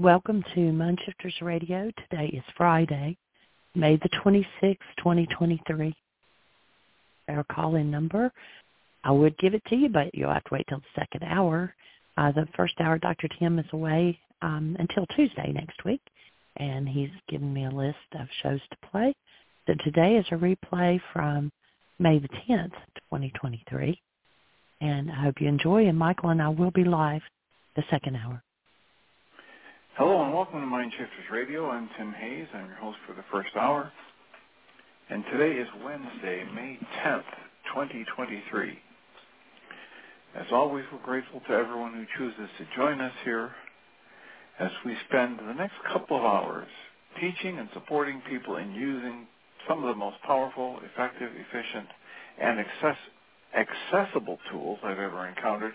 Welcome to Mind Shifters Radio. Today is Friday, May the 26th, 2023. Our call-in number, I would give it to you, but you'll have to wait till the second hour. Uh, the first hour, Dr. Tim is away um, until Tuesday next week, and he's given me a list of shows to play. So today is a replay from May the 10th, 2023. And I hope you enjoy, and Michael and I will be live the second hour. Hello and welcome to Mind Shifters Radio. I'm Tim Hayes. I'm your host for the first hour. And today is Wednesday, May 10th, 2023. As always, we're grateful to everyone who chooses to join us here as we spend the next couple of hours teaching and supporting people in using some of the most powerful, effective, efficient, and access- accessible tools I've ever encountered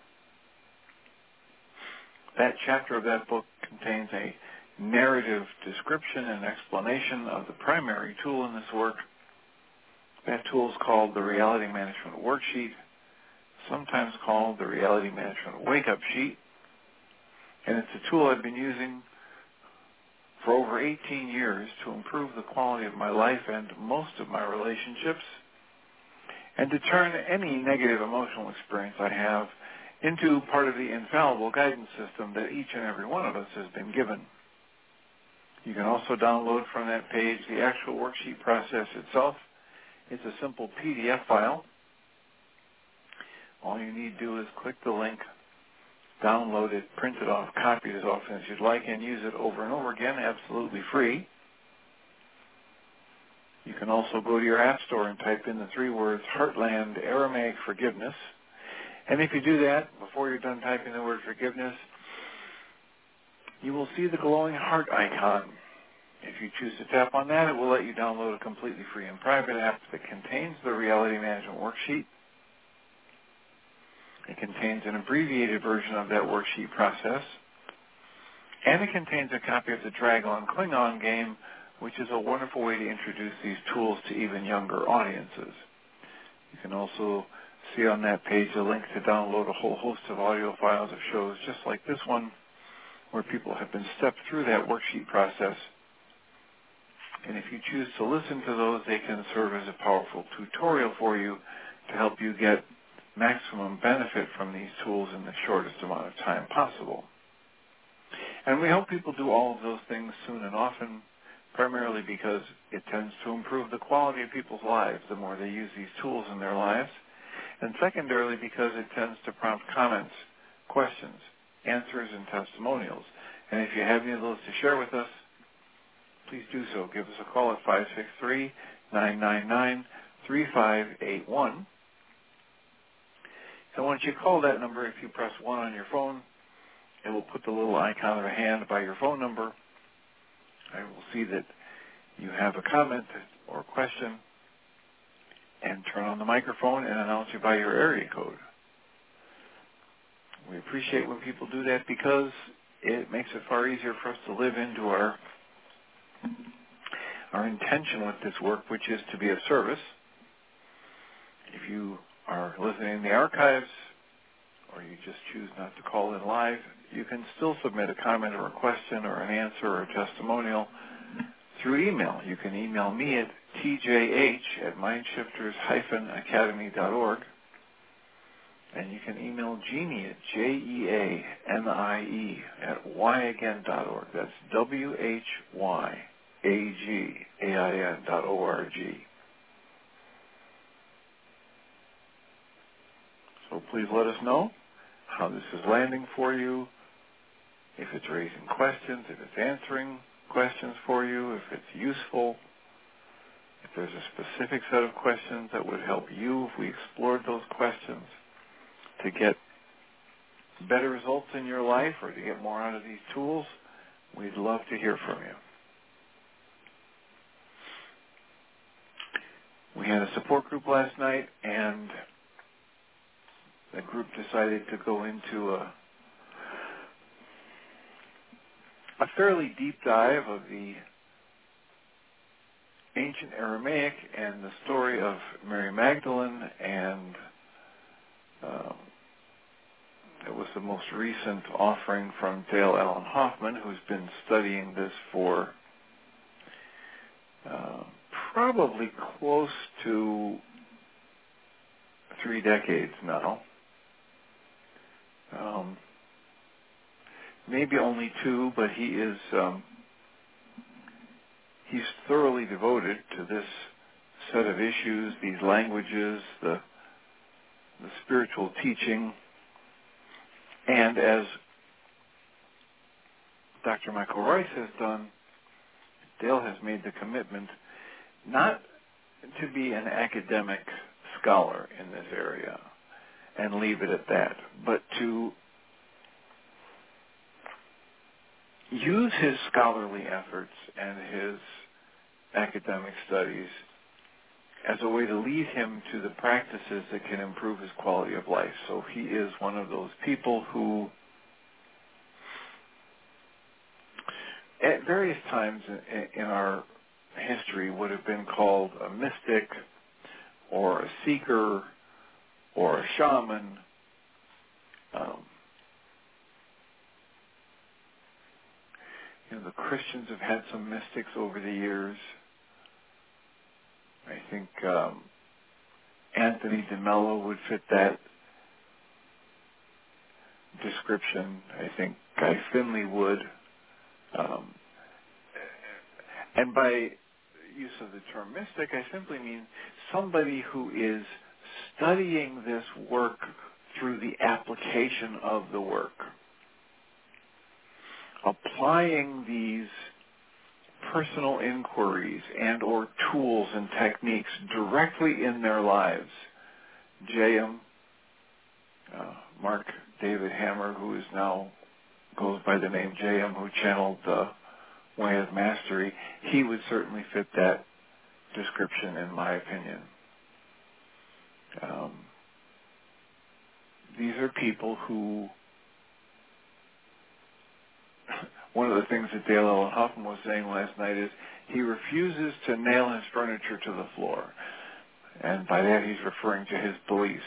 That chapter of that book contains a narrative description and explanation of the primary tool in this work. That tool is called the Reality Management Worksheet, sometimes called the Reality Management Wake-Up Sheet. And it's a tool I've been using for over 18 years to improve the quality of my life and most of my relationships and to turn any negative emotional experience I have into part of the infallible guidance system that each and every one of us has been given. You can also download from that page the actual worksheet process itself. It's a simple PDF file. All you need to do is click the link, download it, print it off, copy it as often as you'd like, and use it over and over again, absolutely free. You can also go to your App Store and type in the three words Heartland Aramaic Forgiveness and if you do that, before you're done typing the word forgiveness, you will see the glowing heart icon. If you choose to tap on that, it will let you download a completely free and private app that contains the Reality Management Worksheet. It contains an abbreviated version of that worksheet process. And it contains a copy of the Dragon Klingon game, which is a wonderful way to introduce these tools to even younger audiences. You can also see on that page a link to download a whole host of audio files of shows just like this one where people have been stepped through that worksheet process. And if you choose to listen to those, they can serve as a powerful tutorial for you to help you get maximum benefit from these tools in the shortest amount of time possible. And we hope people do all of those things soon and often, primarily because it tends to improve the quality of people's lives the more they use these tools in their lives and secondarily because it tends to prompt comments, questions, answers, and testimonials. And if you have any of those to share with us, please do so. Give us a call at 563-999-3581. And once you call that number, if you press 1 on your phone, it will put the little icon of a hand by your phone number. I will see that you have a comment or question and turn on the microphone and announce you by your area code. We appreciate when people do that because it makes it far easier for us to live into our our intention with this work, which is to be of service. If you are listening in the archives or you just choose not to call in live, you can still submit a comment or a question or an answer or a testimonial through email. You can email me at tjh at mindshifters-academy.org. And you can email Jeanie at J-E-A-N-I-E at whyagain.org. That's W-H-Y-A-G-A-I-N dot O-R-G. So please let us know how this is landing for you, if it's raising questions, if it's answering questions for you, if it's useful, if there's a specific set of questions that would help you if we explored those questions to get better results in your life or to get more out of these tools, we'd love to hear from you. We had a support group last night, and the group decided to go into a a fairly deep dive of the ancient Aramaic and the story of Mary Magdalene, and um, it was the most recent offering from Dale Allen Hoffman, who's been studying this for uh, probably close to three decades now. Um, maybe only two, but he is um, he's thoroughly devoted to this set of issues, these languages, the the spiritual teaching, and as Dr. Michael Ryce has done, Dale has made the commitment not to be an academic scholar in this area and leave it at that, but to use his scholarly efforts and his academic studies as a way to lead him to the practices that can improve his quality of life. So he is one of those people who at various times in our history would have been called a mystic or a seeker or a shaman. Um, you know, the Christians have had some mystics over the years. I think um, Anthony DeMello would fit that description. I think Guy Finley would. Um, and by use of the term mystic, I simply mean somebody who is studying this work through the application of the work applying these personal inquiries and or tools and techniques directly in their lives. J.M. Uh, Mark David Hammer, who is now goes by the name J.M., who channeled the Way of Mastery, he would certainly fit that description, in my opinion. Um, these are people who one of the things that Dale Allen Hoffman was saying last night is he refuses to nail his furniture to the floor. And by that he's referring to his beliefs.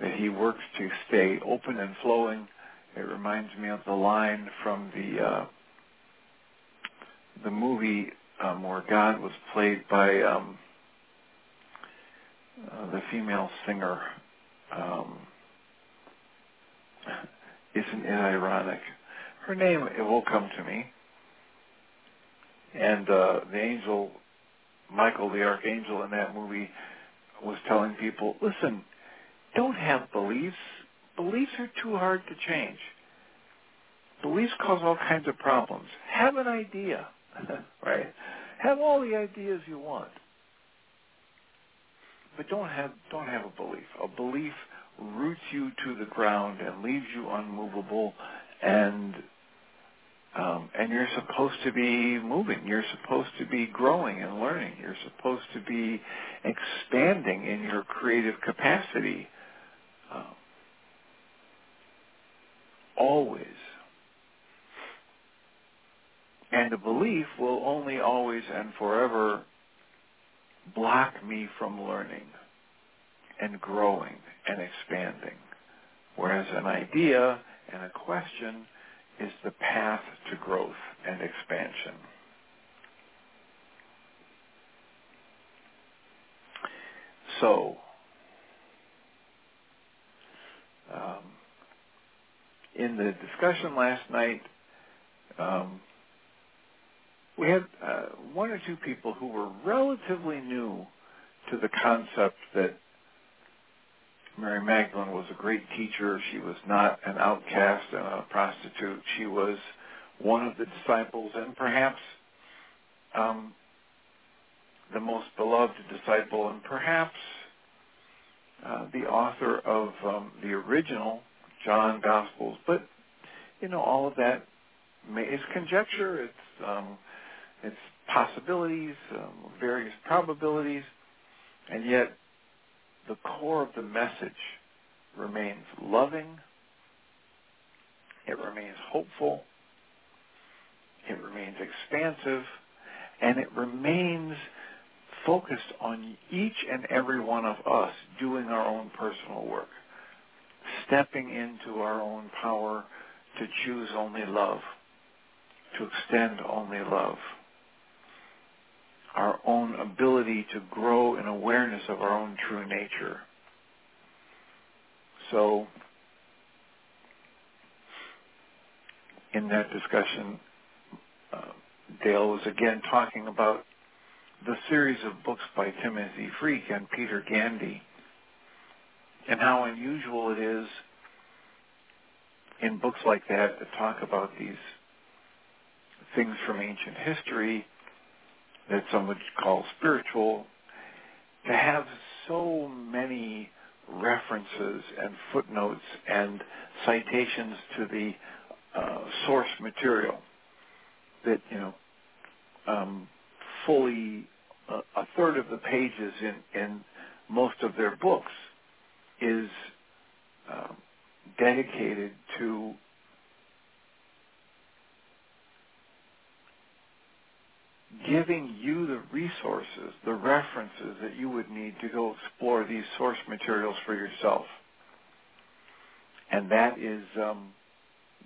That he works to stay open and flowing. It reminds me of the line from the uh, the movie um, where God was played by um, uh, the female singer. Um, isn't it ironic? Her name it will come to me. And uh, the angel, Michael the archangel in that movie, was telling people, listen, don't have beliefs. Beliefs are too hard to change. Beliefs cause all kinds of problems. Have an idea, right? Have all the ideas you want, but don't have don't have a belief. A belief roots you to the ground and leaves you unmovable and Um, and you're supposed to be moving. You're supposed to be growing and learning. You're supposed to be expanding in your creative capacity. Um, always. And the belief will only always and forever block me from learning and growing and expanding. Whereas an idea and a question is the path to growth and expansion. So, um, in the discussion last night, um, we had uh, one or two people who were relatively new to the concept that Mary Magdalene was a great teacher. She was not an outcast and a prostitute. She was one of the disciples and perhaps um, the most beloved disciple and perhaps uh, the author of um, the original John Gospels. But, you know, all of that is conjecture. It's, um, it's possibilities, um, various probabilities, and yet the core of the message remains loving, it remains hopeful, it remains expansive, and it remains focused on each and every one of us doing our own personal work, stepping into our own power to choose only love, to extend only love, our own ability to grow in awareness of our own true nature. So in that discussion, uh, Dale was again talking about the series of books by Timothy Freke and Peter Gandy and how unusual it is in books like that to talk about these things from ancient history that some would call spiritual, to have so many references and footnotes and citations to the uh, source material that you know um, fully uh, a third of the pages in in most of their books is um, dedicated to giving you the resources, the references that you would need to go explore these source materials for yourself. And that is um,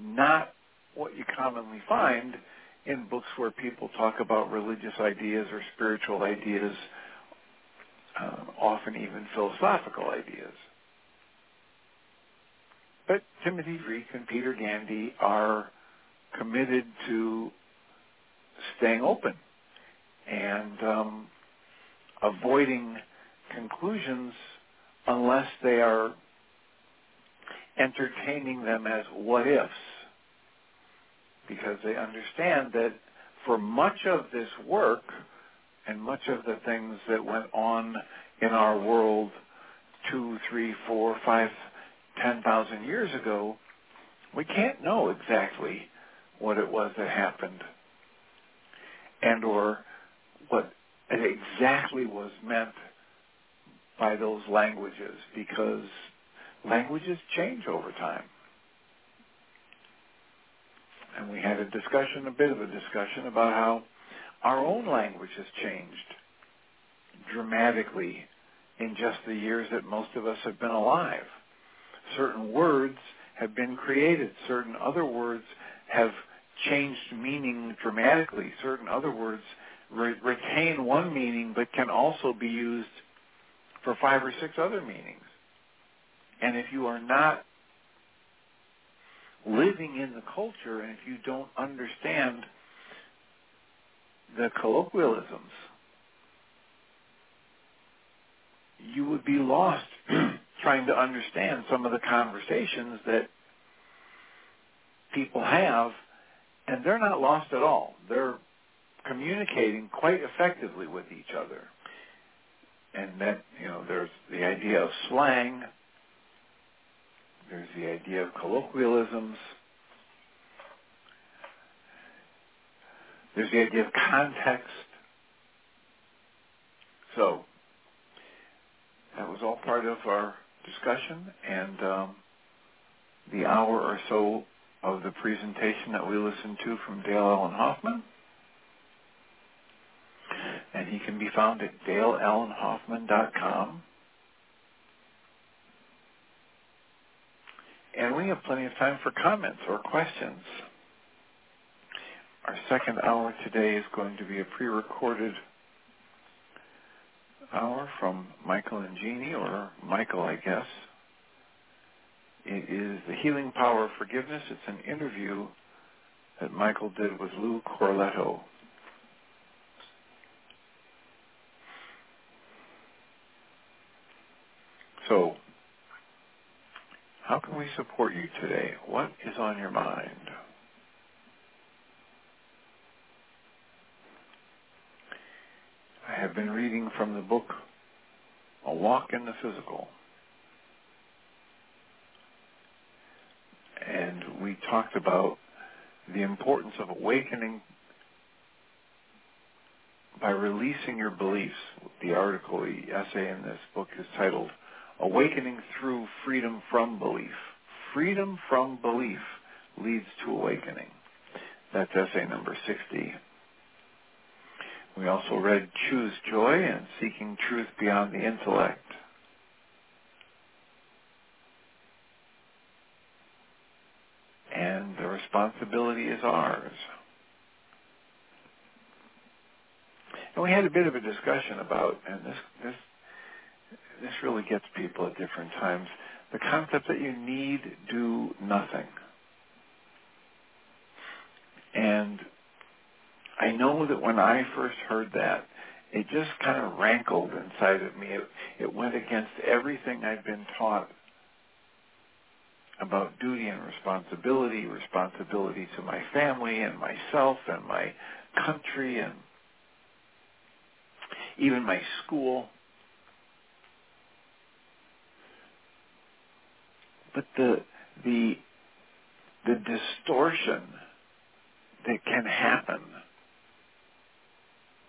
not what you commonly find in books where people talk about religious ideas or spiritual ideas, uh, often even philosophical ideas. But Timothy Freke and Peter Gandy are committed to staying open and um, avoiding conclusions unless they are entertaining them as what ifs. Because they understand that for much of this work and much of the things that went on in our world two, three, four, five, ten thousand years ago, we can't know exactly what it was that happened and or what exactly was meant by those languages because languages change over time. And we had a discussion, a bit of a discussion about how our own language has changed dramatically in just the years that most of us have been alive. Certain words have been created. Certain other words have changed meaning dramatically. Certain other words re- retain one meaning but can also be used for five or six other meanings. And if you are not living in the culture and if you don't understand the colloquialisms, you would be lost trying to understand some of the conversations that people have, and they're not lost at all. They're communicating quite effectively with each other. And that, you know, there's the idea of slang, there's the idea of colloquialisms, There's the idea of context. So that was all part of our discussion and um, the hour or so of the presentation that we listened to from Dale Allen Hoffman. And he can be found at daleallenhoffman.com. And we have plenty of time for comments or questions. Our second hour today is going to be a pre-recorded hour from Michael and Jeanie, or Michael, I guess. It is The Healing Power of Forgiveness. It's an interview that Michael did with Lou Corletto. So, how can we support you today? What is on your mind? I have been reading from the book A Walk in the Physical. And we talked about the importance of awakening by releasing your beliefs. The article, the essay in this book is titled Awakening Through Freedom from Belief. Freedom from belief leads to awakening. That's essay number 60. We also read Choose Joy and Seeking Truth Beyond the Intellect. And the responsibility is ours. And we had a bit of a discussion about, and this, this, this really gets people at different times, the concept that you need do nothing. And I know that when I first heard that, it just kind of rankled inside of me. It, it went against everything I'd been taught about duty and responsibility, responsibility to my family and myself and my country and even my school. But the the the distortion that can happen.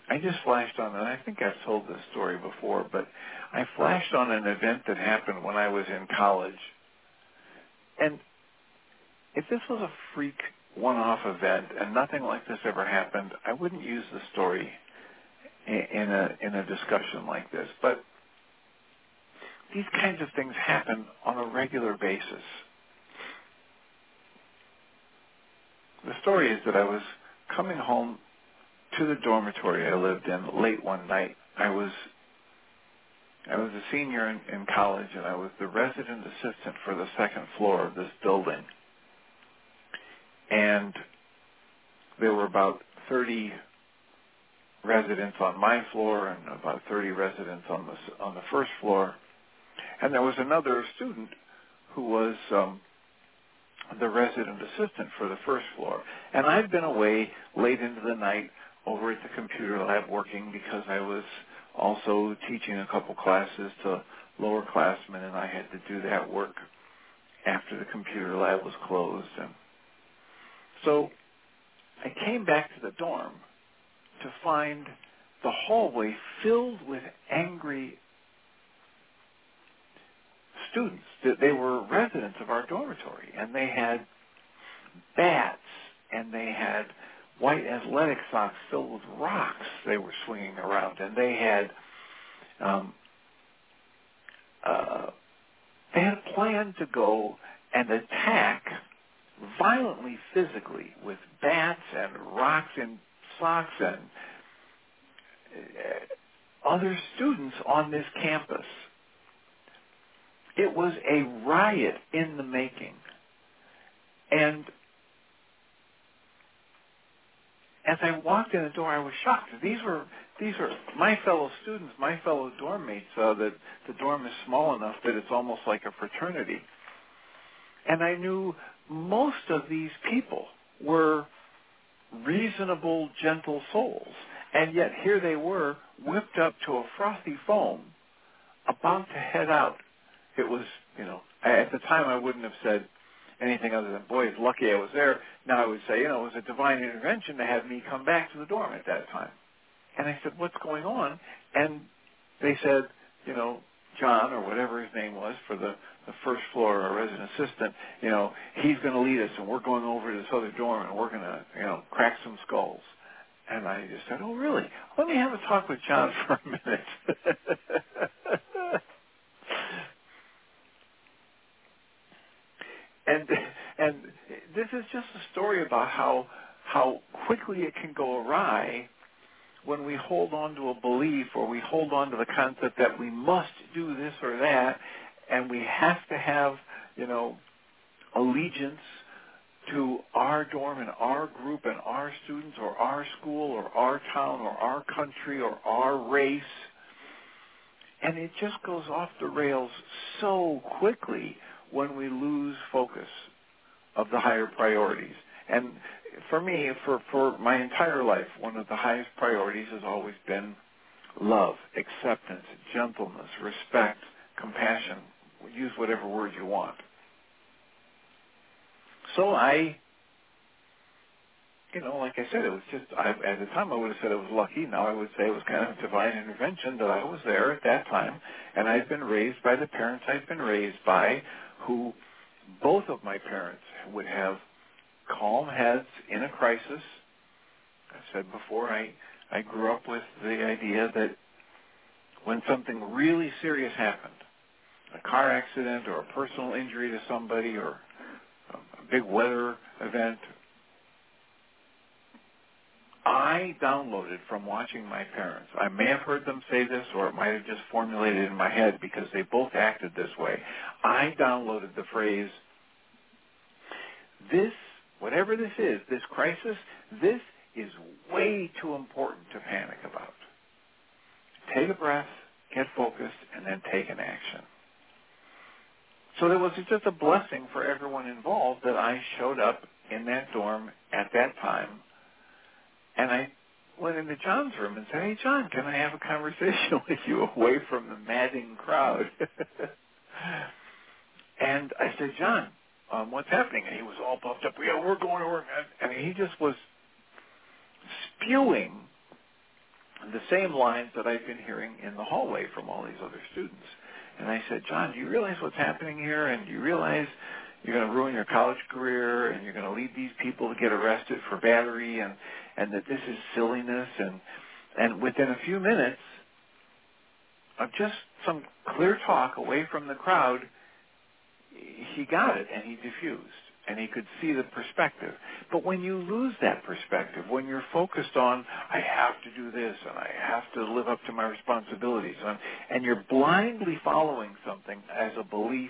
I just flashed on, and I think I've told this story before, but I flashed on an event that happened when I was in college. And if this was a freak one-off event and nothing like this ever happened, I wouldn't use the story in a in a discussion like this. But these kinds of things happen on a regular basis. The story is that I was coming home to the dormitory I lived in late one night. I was I was a senior in, in college and I was the resident assistant for the second floor of this building. And there were about 30 residents on my floor and about 30 residents on the on the first floor. And there was another student who was um, the resident assistant for the first floor. And I'd been away late into the night over at the computer lab working because I was also teaching a couple classes to lower classmen and I had to do that work after the computer lab was closed. And so I came back to the dorm to find the hallway filled with angry students. They were residents of our dormitory, and they had bats, and they had white athletic socks filled with rocks they were swinging around, and they had um, uh, they had planned to go and attack violently physically with bats and rocks and socks and uh, other students on this campus. It was a riot in the making. And as I walked in the door, I was shocked. These were these were my fellow students, my fellow dorm mates. Uh, that the dorm is small enough that it's almost like a fraternity. And I knew most of these people were reasonable, gentle souls. And yet here they were, whipped up to a frothy foam, about to head out. It was, you know, at the time I wouldn't have said anything other than, boy, it's lucky I was there. Now I would say, you know, it was a divine intervention to have me come back to the dorm at that time. And I said, what's going on? And they said, you know, John or whatever his name was for the, the first floor or resident assistant, you know, he's going to lead us and we're going over to this other dorm and we're going to, you know, crack some skulls. And I just said, oh, really? Let me have a talk with John for a minute. and and this is just a story about how how quickly it can go awry when we hold on to a belief or we hold on to the concept that we must do this or that and we have to have, you know, allegiance to our dorm and our group and our students or our school or our town or our country or our race. And it just goes off the rails so quickly when we lose focus of the higher priorities. And for me, for, for my entire life, one of the highest priorities has always been love, acceptance, gentleness, respect, compassion. Use whatever word you want. So I, you know, like I said, it was just, I, at the time I would have said it was lucky. Now I would say it was kind of divine intervention that I was there at that time. And I'd been raised by the parents I'd been raised by who both of my parents would have calm heads in a crisis. I said before, I, I grew up with the idea that when something really serious happened, a car accident or a personal injury to somebody or a big weather event, I downloaded from watching my parents. I may have heard them say this or it might have just formulated in my head because they both acted this way. I downloaded the phrase, this whatever this is, this crisis, this is way too important to panic about. Take a breath, get focused, and then take an action. So there was just a blessing for everyone involved that I showed up in that dorm at that time, and I went into John's room and said, "Hey, John, can I have a conversation with you away from the madding crowd?" and I said, "John, um, what's happening? And he was all puffed up. Yeah, we're going to work. And, and he just was spewing the same lines that I've been hearing in the hallway from all these other students. And I said, John, do you realize what's happening here? And do you realize you're going to ruin your college career and you're going to lead these people to get arrested for battery and, and that this is silliness? And, and within a few minutes of just some clear talk away from the crowd, he got it and he diffused and he could see the perspective. But when you lose that perspective, when you're focused on, I have to do this and I have to live up to my responsibilities, and, and you're blindly following something as a belief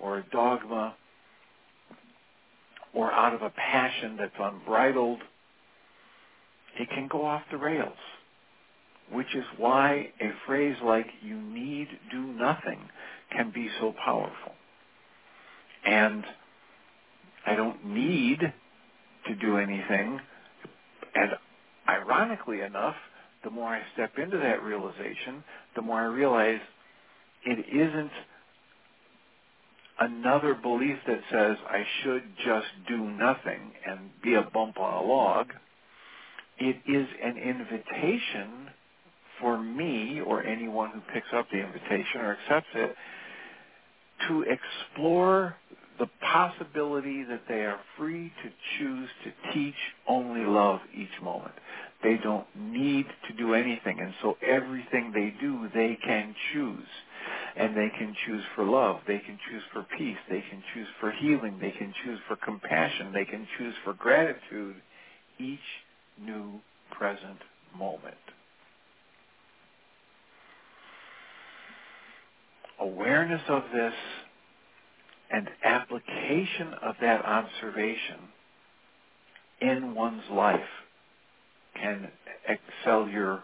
or a dogma or out of a passion that's unbridled, it can go off the rails. Which is why a phrase like, you need do nothing, can be so powerful. And I don't need to do anything. And ironically enough, the more I step into that realization, the more I realize it isn't another belief that says I should just do nothing and be a bump on a log. It is an invitation for me or anyone who picks up the invitation or accepts it to explore the possibility that they are free to choose to teach only love each moment. They don't need to do anything, and so everything they do, they can choose. And they can choose for love. They can choose for peace. They can choose for healing. They can choose for compassion. They can choose for gratitude each new present moment. Awareness of this and application of that observation in one's life can excel your,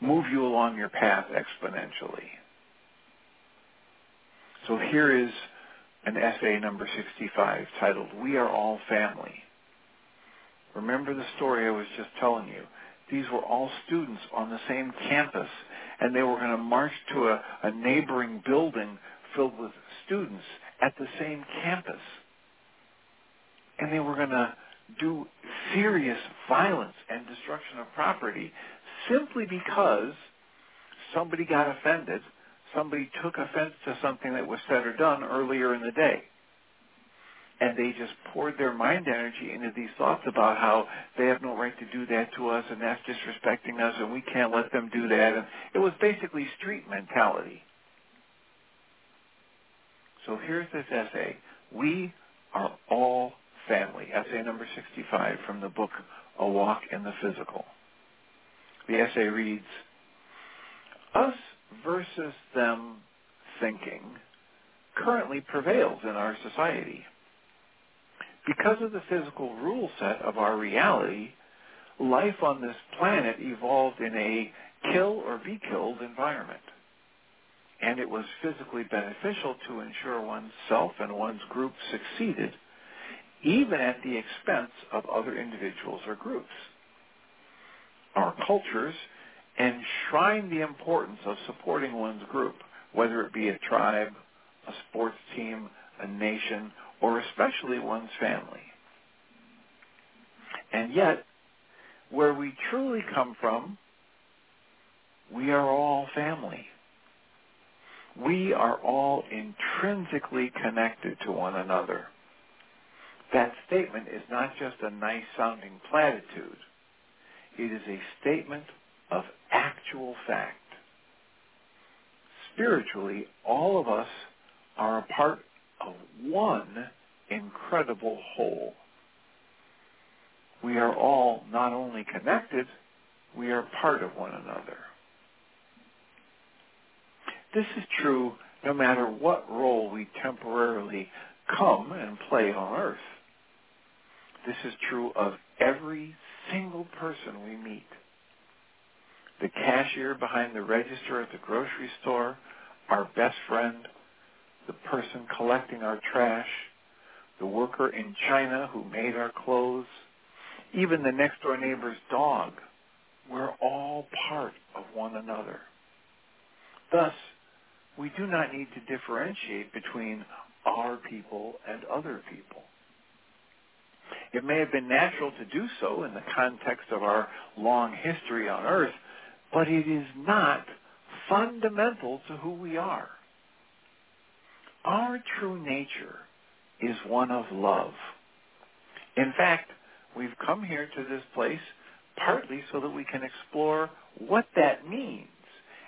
move you along your path exponentially. So here is an essay number 65 titled, We Are All Family. Remember the story I was just telling you. These were all students on the same campus, and they were going to march to a, a neighboring building filled with students at the same campus. and they were going to do serious violence and destruction of property simply because somebody got offended, somebody took offense to something that was said or done earlier in the day. And they just poured their mind energy into these thoughts about how they have no right to do that to us and that's disrespecting us and we can't let them do that. And it was basically street mentality. So here's this essay. We are all family. Essay number 65 from the book A Walk in the Physical. The essay reads, Us versus them thinking currently prevails in our society. Because of the physical rule set of our reality, life on this planet evolved in a kill or be killed environment. And it was physically beneficial to ensure one's self and one's group succeeded, even at the expense of other individuals or groups. Our cultures enshrine the importance of supporting one's group, whether it be a tribe, a sports team, a nation, or especially one's family. And yet, where we truly come from, we are all family. We are all intrinsically connected to one another. That statement is not just a nice sounding platitude. It is a statement of actual fact. Spiritually, all of us are a part of one incredible whole. We are all not only connected, we are part of one another. This is true no matter what role we temporarily come and play on earth. This is true of every single person we meet. The cashier behind the register at the grocery store, our best friend, the person collecting our trash, the worker in China who made our clothes, even the next door neighbor's dog. We're all part of one another. Thus, we do not need to differentiate between our people and other people. It may have been natural to do so in the context of our long history on earth, but it is not fundamental to who we are. Our true nature is one of love. In fact, we've come here to this place partly so that we can explore what that means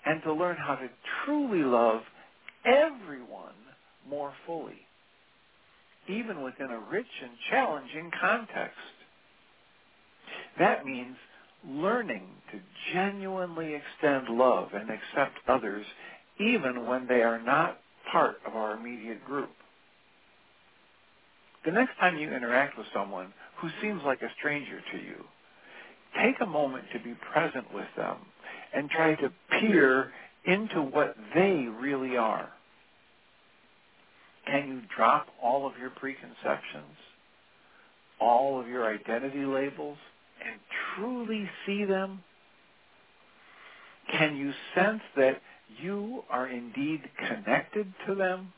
and to learn how to truly love everyone more fully, even within a rich and challenging context. That means learning to genuinely extend love and accept others even when they are not part of our immediate group. The next time you interact with someone who seems like a stranger to you, take a moment to be present with them and try to peer into what they really are. Can you drop all of your preconceptions, all of your identity labels, and truly see them? Can you sense that you are indeed connected to them?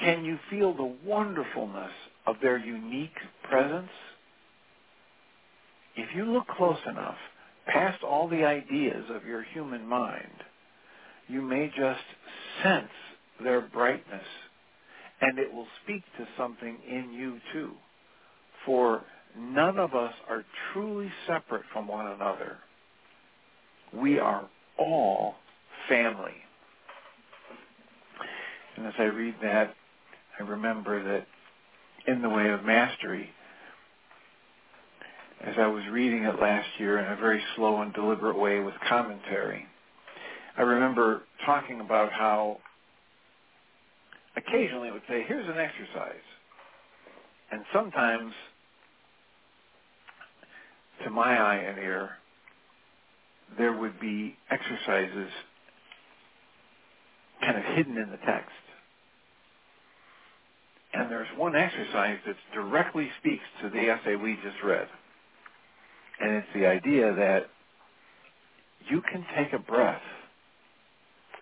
Can you feel the wonderfulness of their unique presence? If you look close enough, past all the ideas of your human mind, you may just sense their brightness, and it will speak to something in you too. For none of us are truly separate from one another. We are all family. And as I read that, I remember that in the way of mastery, as I was reading it last year in a very slow and deliberate way with commentary, I remember talking about how occasionally it would say, here's an exercise. And sometimes, to my eye and ear, there would be exercises kind of hidden in the text. And there's one exercise that directly speaks to the essay we just read. And it's the idea that you can take a breath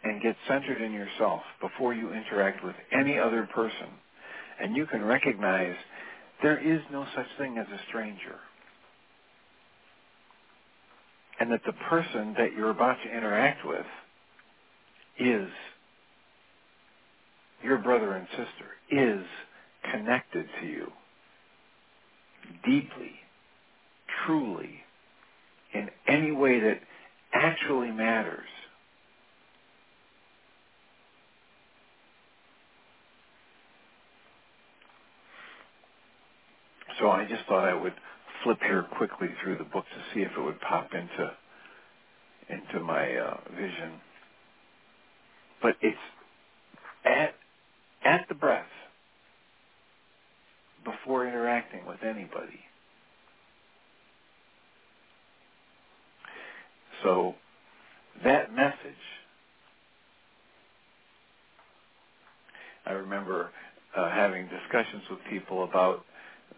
and get centered in yourself before you interact with any other person. And you can recognize there is no such thing as a stranger. And that the person that you're about to interact with is your brother and sister, is connected to you deeply, truly, in any way that actually matters. So I just thought I would flip here quickly through the book to see if it would pop into into my uh, vision. But it's at at the breath before interacting with anybody. So that message, I remember uh, having discussions with people about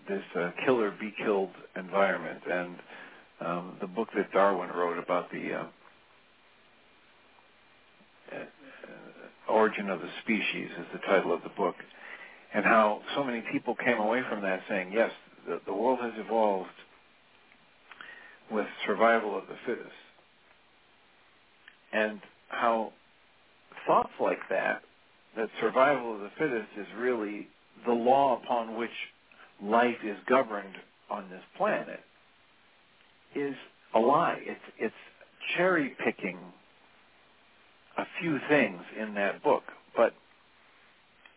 this uh, kill or be killed environment and um, the book that Darwin wrote about the uh, uh, origin of the species is the title of the book, and how so many people came away from that saying, yes, the, the world has evolved with survival of the fittest, and how thoughts like that, that survival of the fittest is really the law upon which life is governed on this planet, is a lie. It's it's cherry picking a few things in that book, but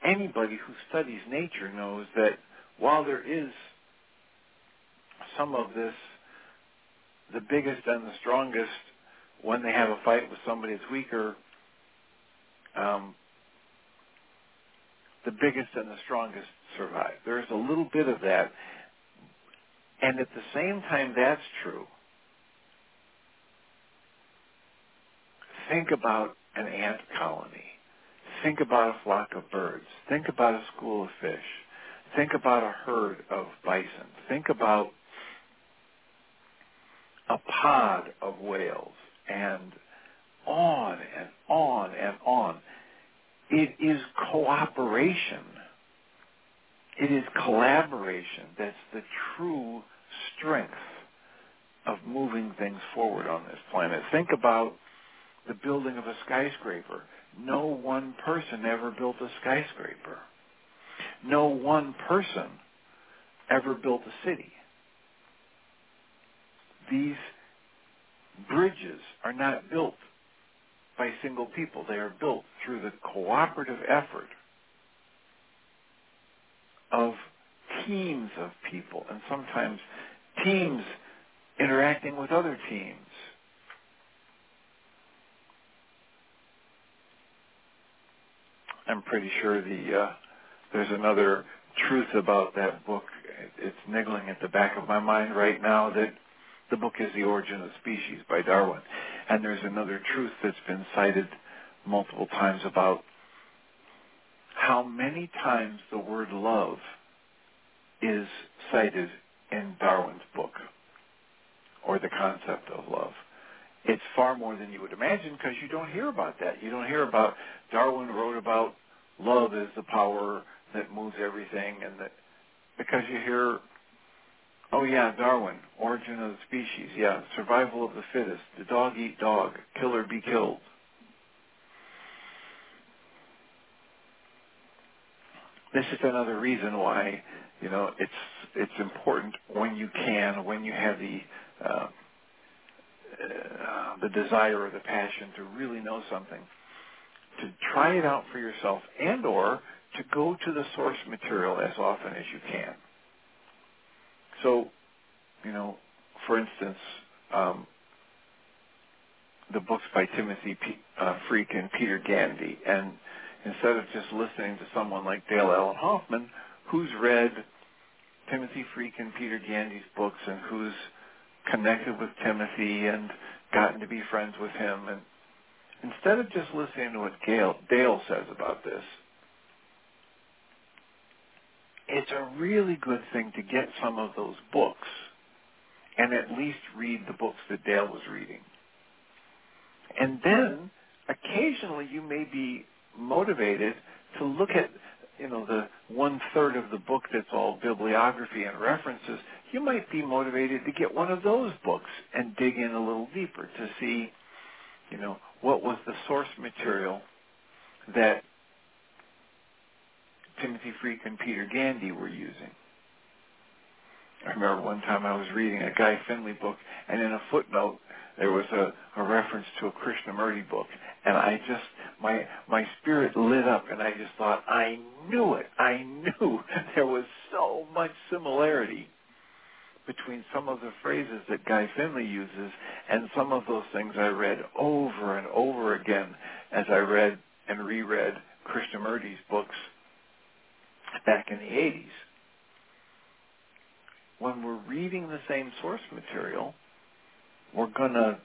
anybody who studies nature knows that while there is some of this, the biggest and the strongest, when they have a fight with somebody that's weaker, um, the biggest and the strongest survive. There's a little bit of that. And at the same time that's true, think about an ant colony. Think about a flock of birds. Think about a school of fish. Think about a herd of bison. Think about a pod of whales and on and on and on. It is cooperation. It is collaboration that's the true strength of moving things forward on this planet. Think about the building of a skyscraper. No one person ever built a skyscraper. No one person ever built a city. These bridges are not built by single people. They are built through the cooperative effort of teams of people and sometimes teams interacting with other teams. I'm pretty sure the uh, there's another truth about that book. It's niggling at the back of my mind right now that the book is The Origin of Species by Darwin. And there's another truth that's been cited multiple times about how many times the word love is cited in Darwin's book or the concept of love. It's far more than you would imagine because you don't hear about that. You don't hear about Darwin wrote about love as the power that moves everything and that because you hear oh yeah darwin origin of the species yeah survival of the fittest the dog eat dog kill or be killed this is another reason why you know it's it's important when you can when you have the uh, uh, the desire or the passion to really know something to try it out for yourself and or to go to the source material as often as you can. So, you know, for instance, um, the books by Timothy P- uh, Freke and Peter Gandy, and instead of just listening to someone like Dale Allen Hoffman, who's read Timothy Freke and Peter Gandy's books and who's connected with Timothy and gotten to be friends with him and instead of just listening to what Gail, Dale says about this, it's a really good thing to get some of those books and at least read the books that Dale was reading. And then occasionally you may be motivated to look at you know, the one third of the book that's all bibliography and references, you might be motivated to get one of those books and dig in a little deeper to see, you know, what was the source material that Timothy Freke and Peter Gandy were using. I remember one time I was reading a Guy Finley book, and in a footnote there was a, a reference to a Krishnamurti book, and I just my my spirit lit up, and I just thought I knew it. I knew there was so much similarity between some of the phrases that Guy Finley uses and some of those things I read over and over again as I read and reread Krishnamurti's books back in the 80s. When we're reading the same source material, we're going to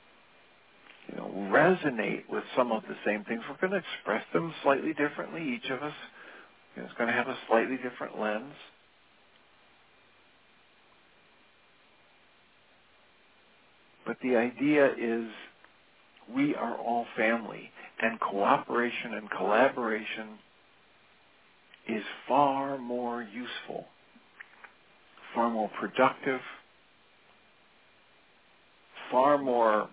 you know, resonate with some of the same things. We're going to express them slightly differently, each of us. You know, it's going to have a slightly different lens. But the idea is we are all family, and cooperation and collaboration is far more useful, far more productive, far more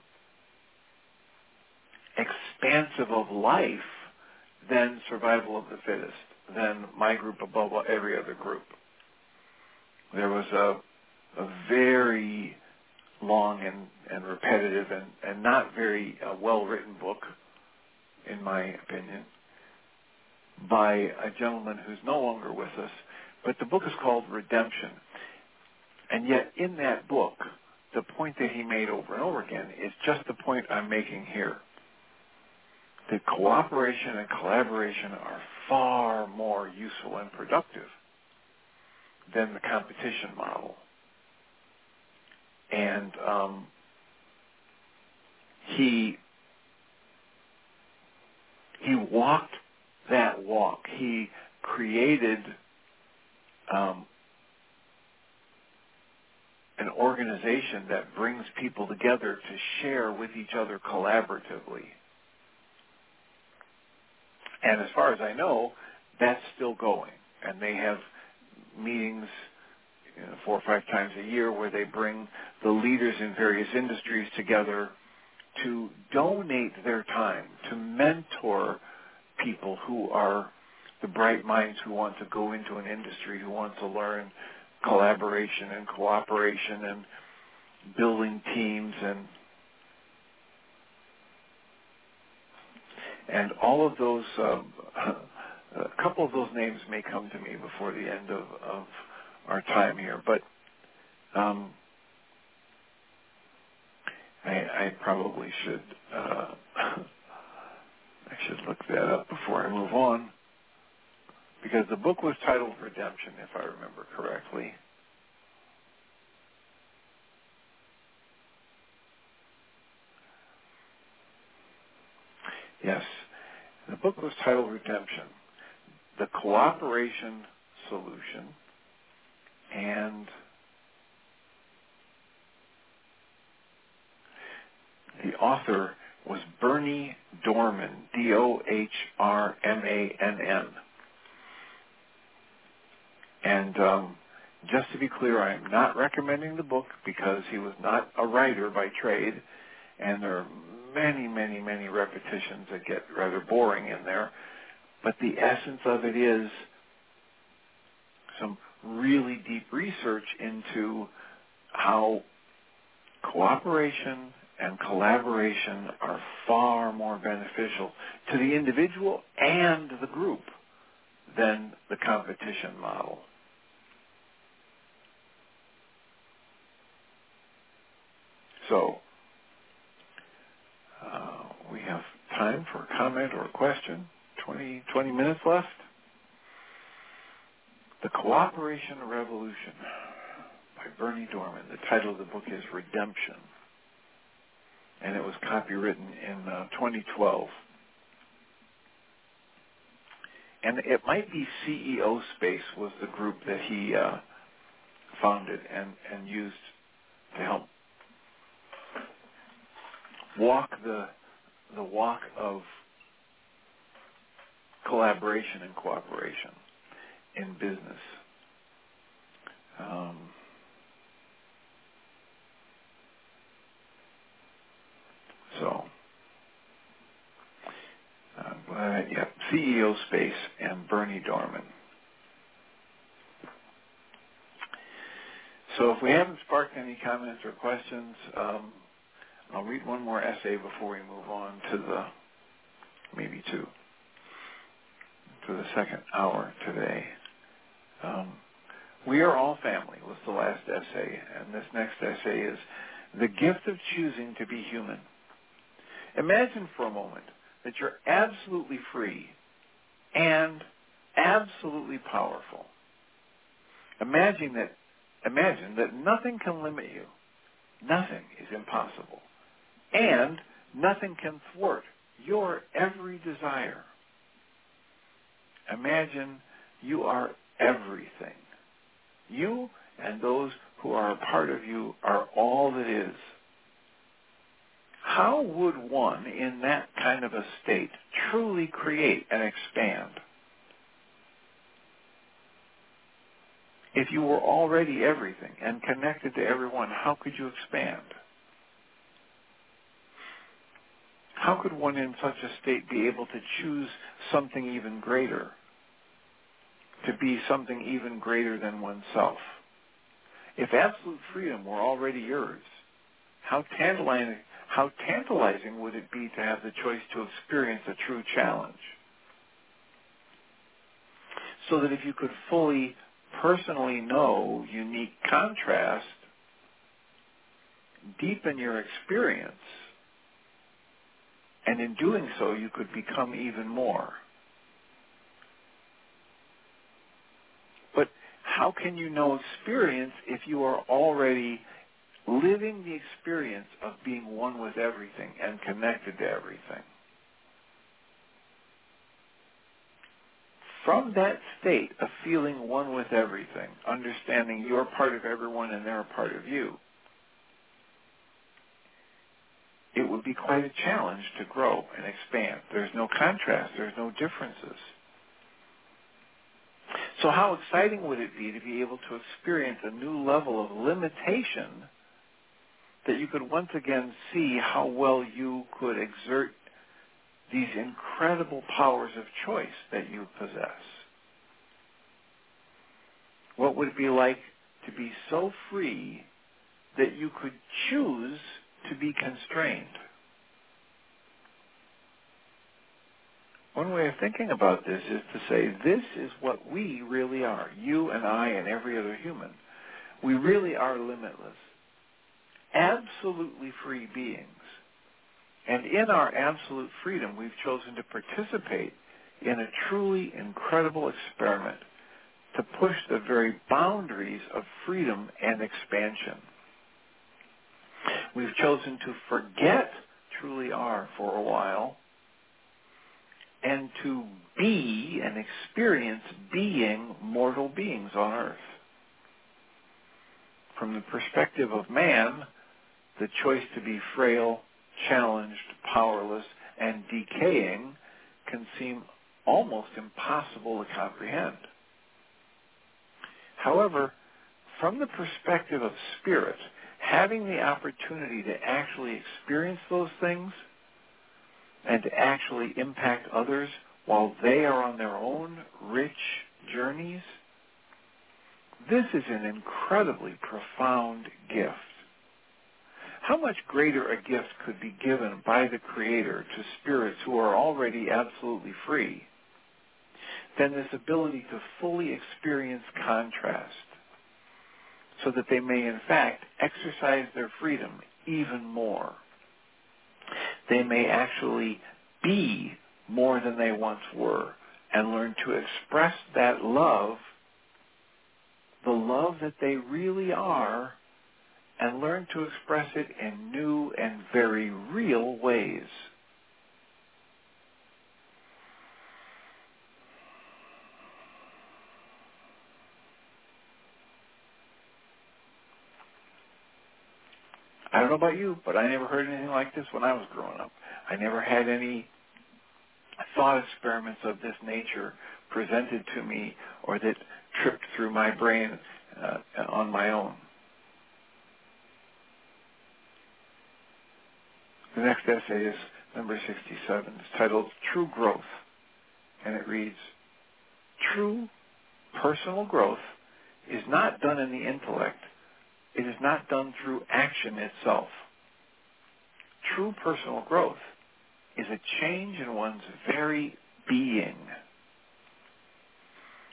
expansive of life than survival of the fittest, than my group above every other group. There was a, a very long and, and repetitive and, and not very uh, well-written book, in my opinion, by a gentleman who's no longer with us. But the book is called Redemption. And yet in that book, the point that he made over and over again is just the point I'm making here. That cooperation and collaboration are far more useful and productive than the competition model. And um, he he walked that walk. He created um, an organization that brings people together to share with each other collaboratively. And as far as I know, that's still going. And they have meetings four or five times a year where they bring the leaders in various industries together to donate their time, to mentor people who are the bright minds who want to go into an industry, who want to learn collaboration and cooperation and building teams and and all of those um, a couple of those names may come to me before the end of, of our time here, but um, I, I probably should uh, I should look that up before I move on because the book was titled Redemption, if I remember correctly. Yes, the book was titled Redemption, The Cooperation Solution, and the author was Bernie Dohrmann, D-O-H-R-M-A-N-N. And um, just to be clear, I am not recommending the book because he was not a writer by trade, and there are many, many, many repetitions that get rather boring in there. But the essence of it is some really deep research into how cooperation and collaboration are far more beneficial to the individual and the group than the competition model. So, uh, we have time for a comment or a question. 20, 20 minutes left. The Cooperation Revolution by Bernie Dohrmann. The title of the book is Redemption and it was copywritten in uh, 2012. And it might be CEO Space was the group that he uh, founded and, and used to help walk the the walk of collaboration and cooperation. In business. Um, so, I'm glad, yeah, CEO Space and Bernie Dohrmann. So if we haven't sparked any comments or questions, um, I'll read one more essay before we move on to the, maybe two, to the second hour today. Um, we are all family was the last essay, and this next essay is the gift of choosing to be human. Imagine for a moment that you're absolutely free and absolutely powerful. Imagine that imagine that nothing can limit you. Nothing is impossible. And nothing can thwart your every desire. Imagine you are everything. You and those who are a part of you are all that is. How would one in that kind of a state truly create and expand? If you were already everything and connected to everyone, how could you expand? How could one in such a state be able to choose something even greater? To be something even greater than oneself? If absolute freedom were already yours, how tantalizing, how tantalizing would it be to have the choice to experience a true challenge? So that if you could fully, personally know unique contrast, deepen your experience, and in doing so you could become even more. But how can you know experience if you are already living the experience of being one with everything and connected to everything? From that state of feeling one with everything, understanding you're part of everyone and they're a part of you, it would be quite a challenge to grow and expand. There's no contrast. There's no differences. So how exciting would it be to be able to experience a new level of limitation that you could once again see how well you could exert these incredible powers of choice that you possess? What would it be like to be so free that you could choose to be constrained? One way of thinking about this is to say this is what we really are, you and I and every other human. We really are limitless, absolutely free beings. And in our absolute freedom, we've chosen to participate in a truly incredible experiment to push the very boundaries of freedom and expansion. We've chosen to forget truly are for a while and to be and experience being mortal beings on earth. From the perspective of man, the choice to be frail, challenged, powerless, and decaying can seem almost impossible to comprehend. However, from the perspective of spirit, having the opportunity to actually experience those things and to actually impact others while they are on their own rich journeys, this is an incredibly profound gift. How much greater a gift could be given by the Creator to spirits who are already absolutely free than this ability to fully experience contrast so that they may in fact exercise their freedom even more. They may actually be more than they once were and learn to express that love, the love that they really are, and learn to express it in new and very real ways. Know about you, but I never heard anything like this when I was growing up. I never had any thought experiments of this nature presented to me or that tripped through my brain uh, on my own. The next essay is number 67. It's titled True Growth. And it reads, True personal growth is not done in the intellect. It is not done through action itself. True personal growth is a change in one's very being.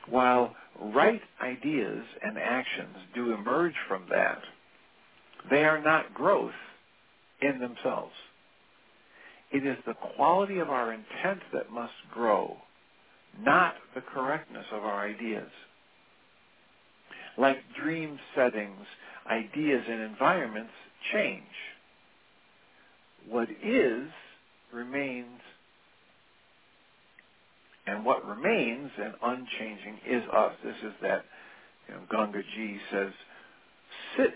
While right ideas and actions do emerge from that, they are not growth in themselves. It is the quality of our intent that must grow, not the correctness of our ideas. Like dream settings, ideas and environments change. What is remains, and what remains and unchanging is us. This is that you know, Gangaji says, sit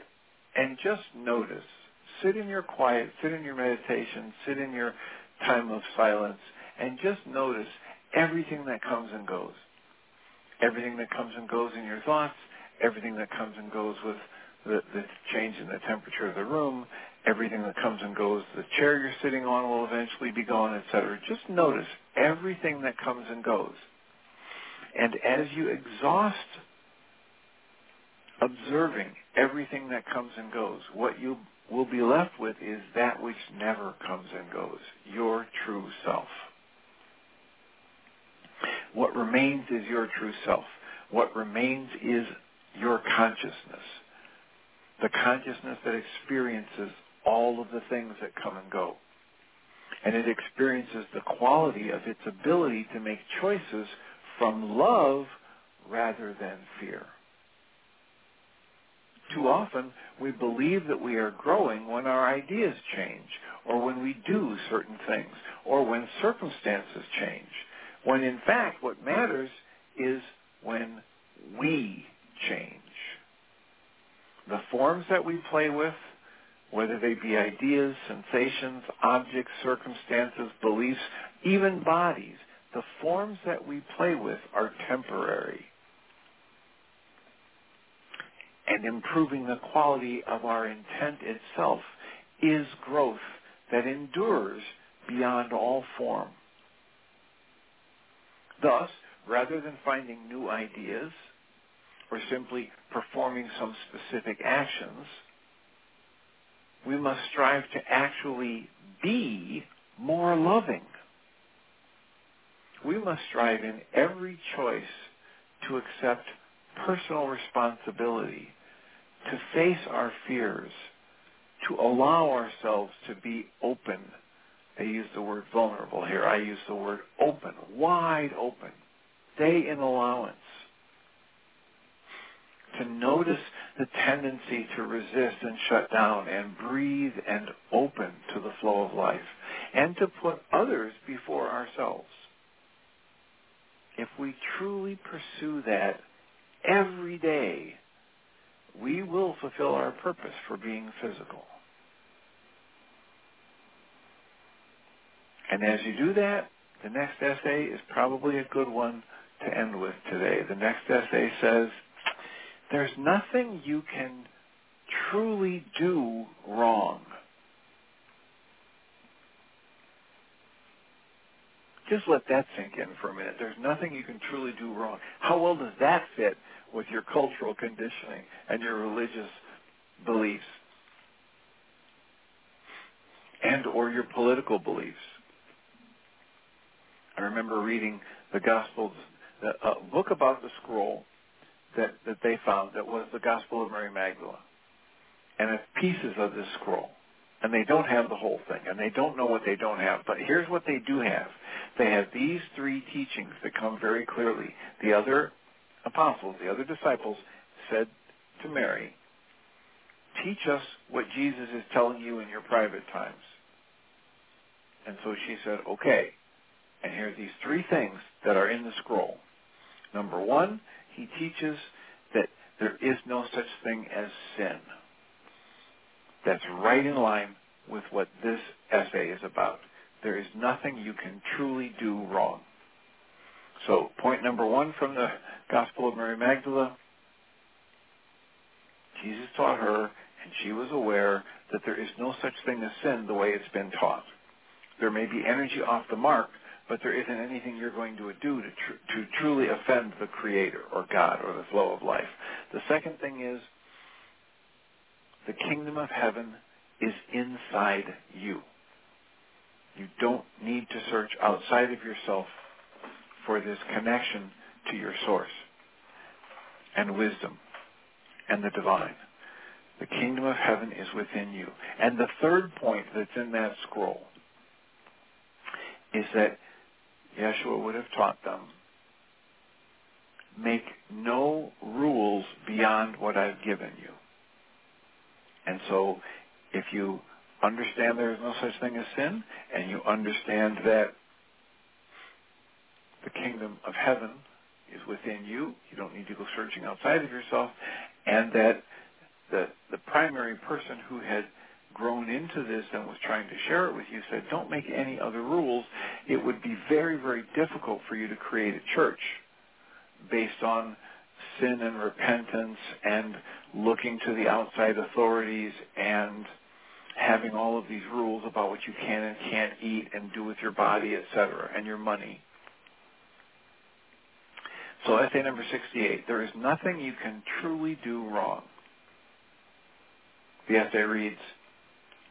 and just notice. Sit in your quiet, sit in your meditation, sit in your time of silence, and just notice everything that comes and goes. Everything that comes and goes in your thoughts, everything that comes and goes with the, the change in the temperature of the room, everything that comes and goes, the chair you're sitting on will eventually be gone, etc. Just notice everything that comes and goes. And as you exhaust observing everything that comes and goes, what you will be left with is that which never comes and goes, your true self. What remains is your true self. What remains is your consciousness. The consciousness that experiences all of the things that come and go. And it experiences the quality of its ability to make choices from love rather than fear. Too often, we believe that we are growing when our ideas change, or when we do certain things, or when circumstances change, when in fact what matters is when we change. The forms that we play with, whether they be ideas, sensations, objects, circumstances, beliefs, even bodies, the forms that we play with are temporary. And improving the quality of our intent itself is growth that endures beyond all form. Thus, rather than finding new ideas or simply performing some specific actions, we must strive to actually be more loving. We must strive in every choice to accept personal responsibility, to face our fears, to allow ourselves to be open. They use the word vulnerable here. I use the word open, wide open. Stay in allowance to notice the tendency to resist and shut down and breathe and open to the flow of life and to put others before ourselves. If we truly pursue that every day, we will fulfill our purpose for being physical. And as you do that, the next essay is probably a good one to end with today. The next essay says, there's nothing you can truly do wrong. Just let that sink in for a minute. There's nothing you can truly do wrong. How well does that fit with your cultural conditioning and your religious beliefs and or your political beliefs? I remember reading the Gospels, a uh, book about the scroll that, that they found that was the Gospel of Mary Magdalene. And it's pieces of this scroll. And they don't have the whole thing. And they don't know what they don't have. But here's what they do have. They have these three teachings that come very clearly. The other apostles, the other disciples said to Mary, teach us what Jesus is telling you in your private times. And so she said, okay. And here are these three things that are in the scroll. Number one, he teaches that there is no such thing as sin. That's right in line with what this essay is about. There is nothing you can truly do wrong. So point number one from the Gospel of Mary Magdalene, Jesus taught her, and she was aware that there is no such thing as sin the way it's been taught. There may be energy off the mark, but there isn't anything you're going to do to, tr- to truly offend the Creator or God or the flow of life. The second thing is the kingdom of heaven is inside you. You don't need to search outside of yourself for this connection to your source and wisdom and the divine. The kingdom of heaven is within you. And the third point that's in that scroll is that Yeshua would have taught them, make no rules beyond what I've given you. And so if you understand there is no such thing as sin, and you understand that the kingdom of heaven is within you, you don't need to go searching outside of yourself, and that the, the primary person who had grown into this and was trying to share it with you said, don't make any other rules. It would be very, very difficult for you to create a church based on sin and repentance and looking to the outside authorities and having all of these rules about what you can and can't eat and do with your body, etc., and your money. So essay number 68, there is nothing you can truly do wrong. The essay reads,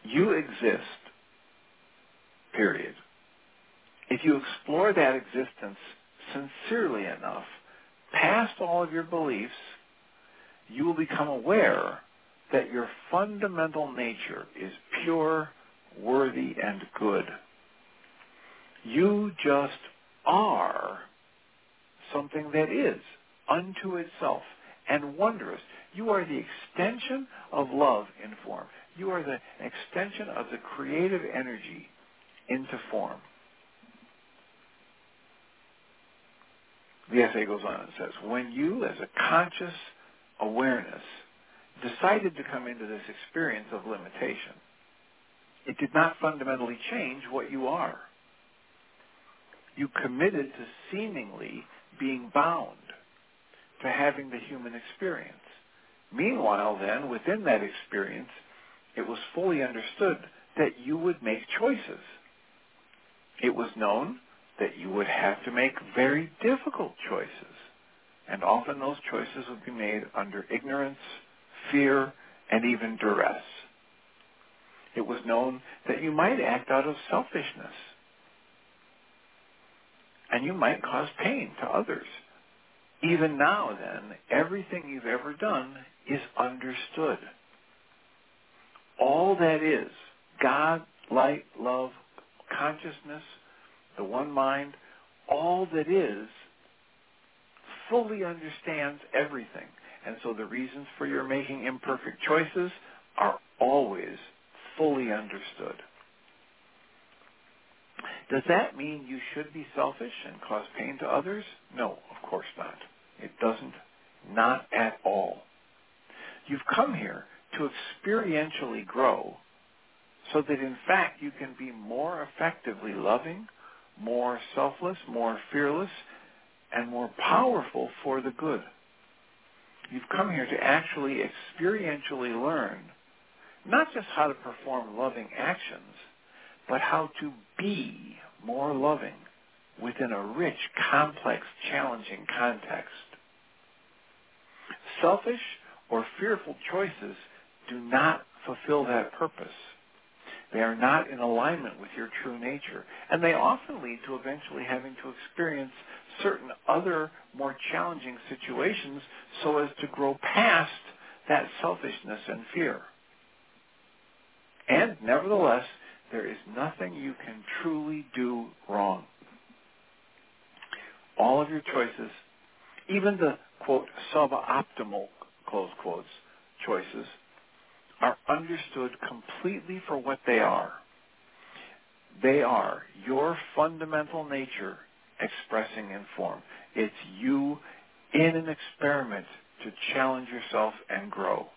you exist, period. If you explore that existence sincerely enough, past all of your beliefs, you will become aware that your fundamental nature is pure, worthy, and good. You just are something that is unto itself and wondrous. You are the extension of love in form. You are the extension of the creative energy into form. The essay goes on and says, when you as a conscious awareness decided to come into this experience of limitation, it did not fundamentally change what you are. You committed to seemingly being bound to having the human experience. Meanwhile, then, within that experience, it was fully understood that you would make choices. It was known that you would have to make very difficult choices. And often those choices would be made under ignorance, fear, and even duress. It was known that you might act out of selfishness. And you might cause pain to others. Even now, then, everything you've ever done is understood. All that is, God, light, love, consciousness, the one mind, all that is fully understands everything. And so the reasons for your making imperfect choices are always fully understood. Does that mean you should be selfish and cause pain to others? No, of course not. It doesn't. Not at all. You've come here to experientially grow so that in fact you can be more effectively loving, more selfless, more fearless, and more powerful for the good. You've come here to actually experientially learn not just how to perform loving actions, but how to be more loving within a rich, complex, challenging context. Selfish or fearful choices do not fulfill that purpose. They are not in alignment with your true nature. And they often lead to eventually having to experience certain other more challenging situations so as to grow past that selfishness and fear. And nevertheless, there is nothing you can truly do wrong. All of your choices, even the, quote, suboptimal, close quotes, choices, are understood completely for what they are. They are your fundamental nature expressing in form. It's you in an experiment to challenge yourself and grow.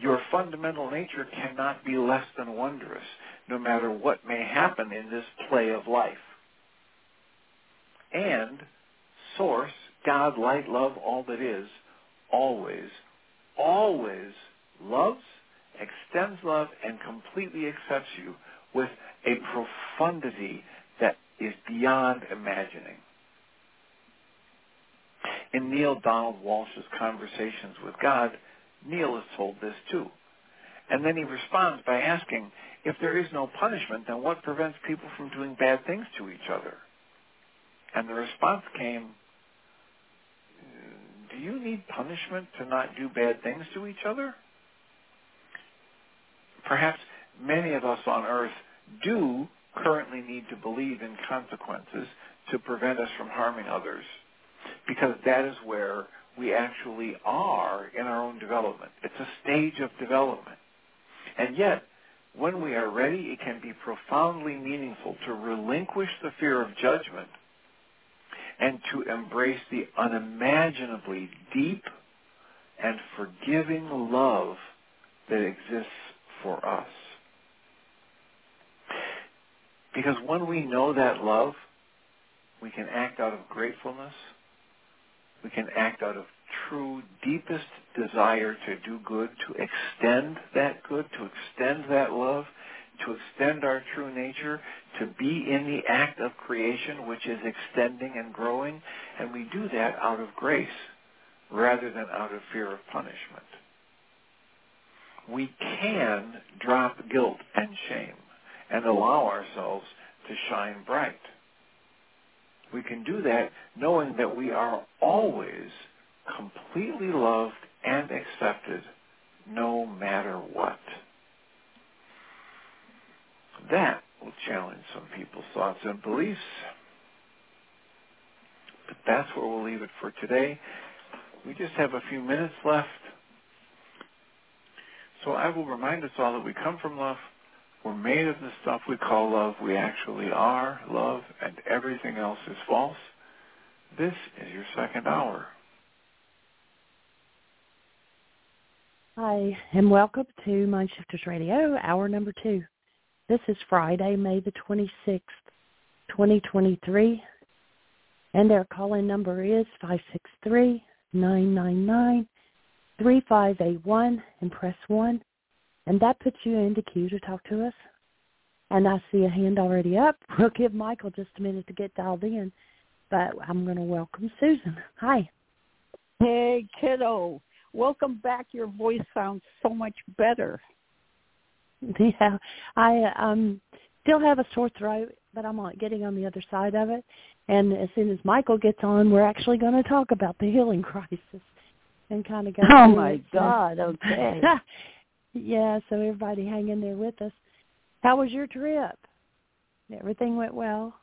Your fundamental nature cannot be less than wondrous, no matter what may happen in this play of life. And source, God, light, love, all that is, always, always loves, extends love, and completely accepts you with a profundity that is beyond imagining. In Neale Donald Walsch's Conversations with God, Neale is told this too. And then he responds by asking, if there is no punishment, then what prevents people from doing bad things to each other? And the response came, do you need punishment to not do bad things to each other? Perhaps many of us on earth do currently need to believe in consequences to prevent us from harming others because that is where we actually are in our own development. It's a stage of development. And yet, when we are ready, it can be profoundly meaningful to relinquish the fear of judgment and to embrace the unimaginably deep and forgiving love that exists for us. Because when we know that love, we can act out of gratefulness. We can act out of true, deepest desire to do good, to extend that good, to extend that love, to extend our true nature, to be in the act of creation, which is extending and growing. And we do that out of grace rather than out of fear of punishment. We can drop guilt and shame and allow ourselves to shine bright. We can do that knowing that we are always completely loved and accepted no matter what. That will challenge some people's thoughts and beliefs. But that's where we'll leave it for today. We just have a few minutes left. So I will remind us all that we come from love. We're made of the stuff we call love. We actually are love, and everything else is false. This is your second hour. Hi, and welcome to Mindshifters Radio, hour number two. This is Friday, May the 26th, 2023, and our call-in number is 563-999-3581 and press 1, and that puts you in the queue to talk to us. And I see a hand already up. We'll give Michael just a minute to get dialed in, but I'm going to welcome Susan. Hi. Hey, kiddo. Welcome back. Your voice sounds so much better. Yeah, I um still have a sore throat, but I'm getting on the other side of it. And as soon as Michael gets on, we're actually going to talk about the healing crisis and kind of go. Oh my it. God! Okay. yeah, so everybody hang in there with us. How was your trip? Everything went well.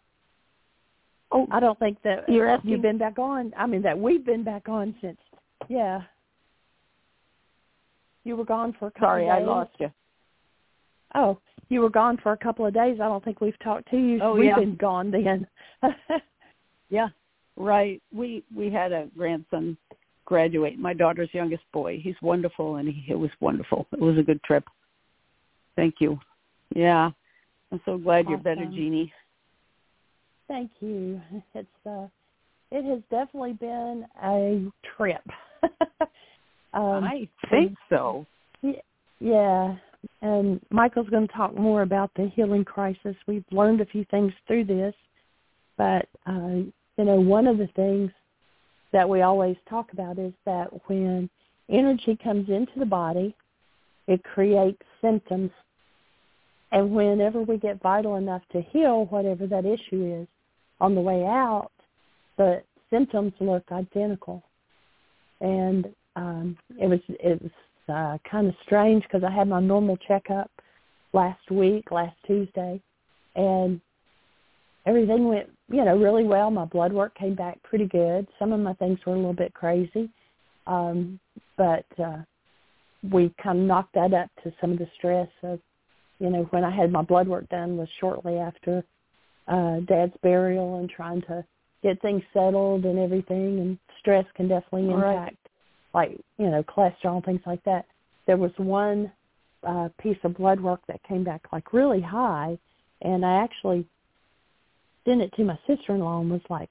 Oh, I don't think that you're asking? you've been back on. I mean, that we've been back on since. Yeah. You were gone for a couple Sorry, days. I lost you. Oh, you were gone for a couple of days. I don't think we've talked to you. Oh, we've yeah. been gone then. yeah, right. We we had a grandson graduate. My daughter's youngest boy. He's wonderful, and he, it was wonderful. It was a good trip. Thank you. Yeah, I'm so glad awesome. you're better, Jeanie. Thank you. It's uh, it has definitely been a trip. um, I think so. Yeah, and Michael's going to talk more about the healing crisis. We've learned a few things through this, but uh, you know, one of the things that we always talk about is that when energy comes into the body, it creates symptoms, and whenever we get vital enough to heal whatever that issue is, on the way out, the symptoms look identical, and um, it was it was uh, kind of strange because I had my normal checkup last week, last Tuesday, and everything went, you know, really well. My blood work came back pretty good. Some of my things were a little bit crazy, um, but uh, we kind of knocked that up to some of the stress of, you know, when I had my blood work done was shortly after uh, Dad's burial and trying to get things settled and everything, and stress can definitely impact. Right like you know cholesterol and things like that. There was one uh, piece of blood work that came back like really high, and I actually sent it to my sister-in-law and was like,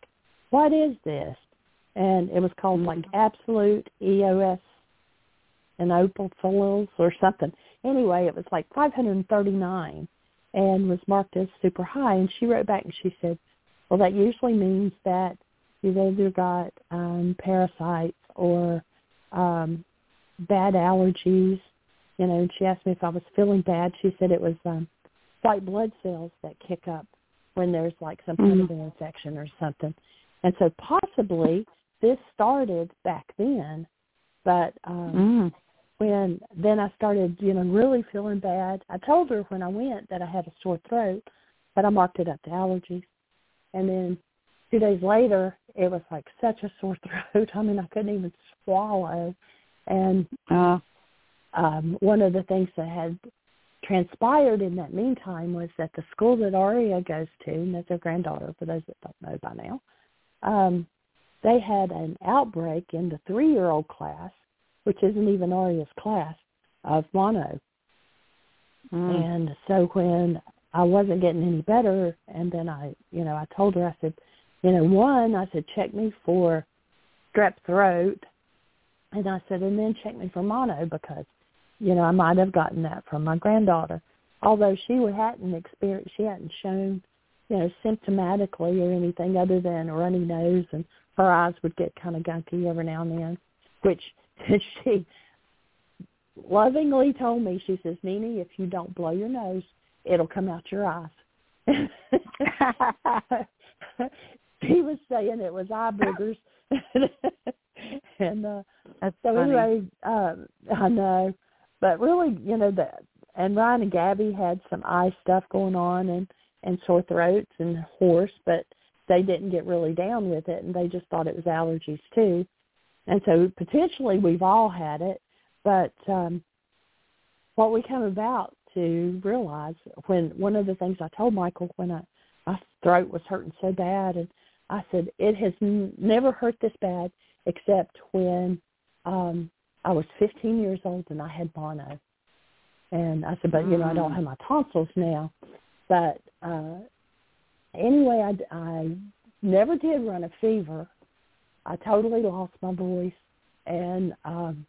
what is this? And it was called like Absolute EOS and Opal Soils or something. Anyway, it was like 539 and was marked as super high. And she wrote back and she said, well, that usually means that you've either got um, parasites or um, bad allergies. You know, and she asked me if I was feeling bad. She said it was um, white blood cells that kick up when there's like some kind mm-hmm. of an infection or something. And so possibly this started back then, but um, mm when then I started, you know, really feeling bad. I told her when I went that I had a sore throat, but I marked it up to allergies. And then two days later, it was like such a sore throat. I mean, I couldn't even swallow. And uh, um, one of the things that had transpired in that meantime was that the school that Aria goes to, and that's her granddaughter, for those that don't know by now, um, they had an outbreak in the three-year-old class which isn't even Aria's class, of mono. Mm. And so when I wasn't getting any better, and then I, you know, I told her, I said, you know, one, I said, check me for strep throat, and I said, and then check me for mono because, you know, I might have gotten that from my granddaughter, although she hadn't experienced, she hadn't shown, you know, symptomatically or anything other than a runny nose, and her eyes would get kind of gunky every now and then, which she lovingly told me, she says, Nini, if you don't blow your nose, it'll come out your eyes. she was saying it was eye boogers. and uh That's so funny. anyway, um I know. But really, you know, that and Ryan and Gabby had some eye stuff going on and and sore throats and hoarse, but they didn't get really down with it and they just thought it was allergies too. And so potentially we've all had it, but um, what we come about to realize when one of the things I told Michael when I, my throat was hurting so bad, and I said it has n- never hurt this bad except when um, I was 15 years old and I had mono. And I said, but you know, I don't mm. have my tonsils now. But uh, anyway, I, I never did run a fever I totally lost my voice, and um,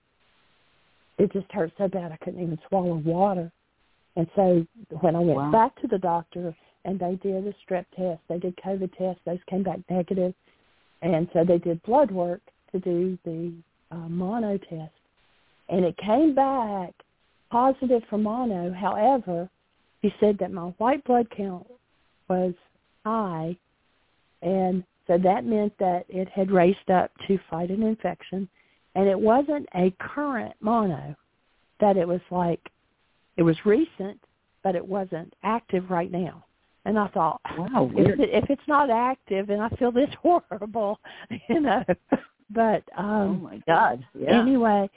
it just hurt so bad I couldn't even swallow water. And so when I went wow. back to the doctor and they did a strep test, they did COVID tests, those came back negative, and so they did blood work to do the uh, mono test, and it came back positive for mono. However, he said that my white blood count was high, and so that meant that it had raced up to fight an infection. And it wasn't a current mono, that it was like, it was recent, but it wasn't active right now. And I thought, wow, if, it, if it's not active and I feel this horrible, you know. But um oh my God! Yeah. Anyway,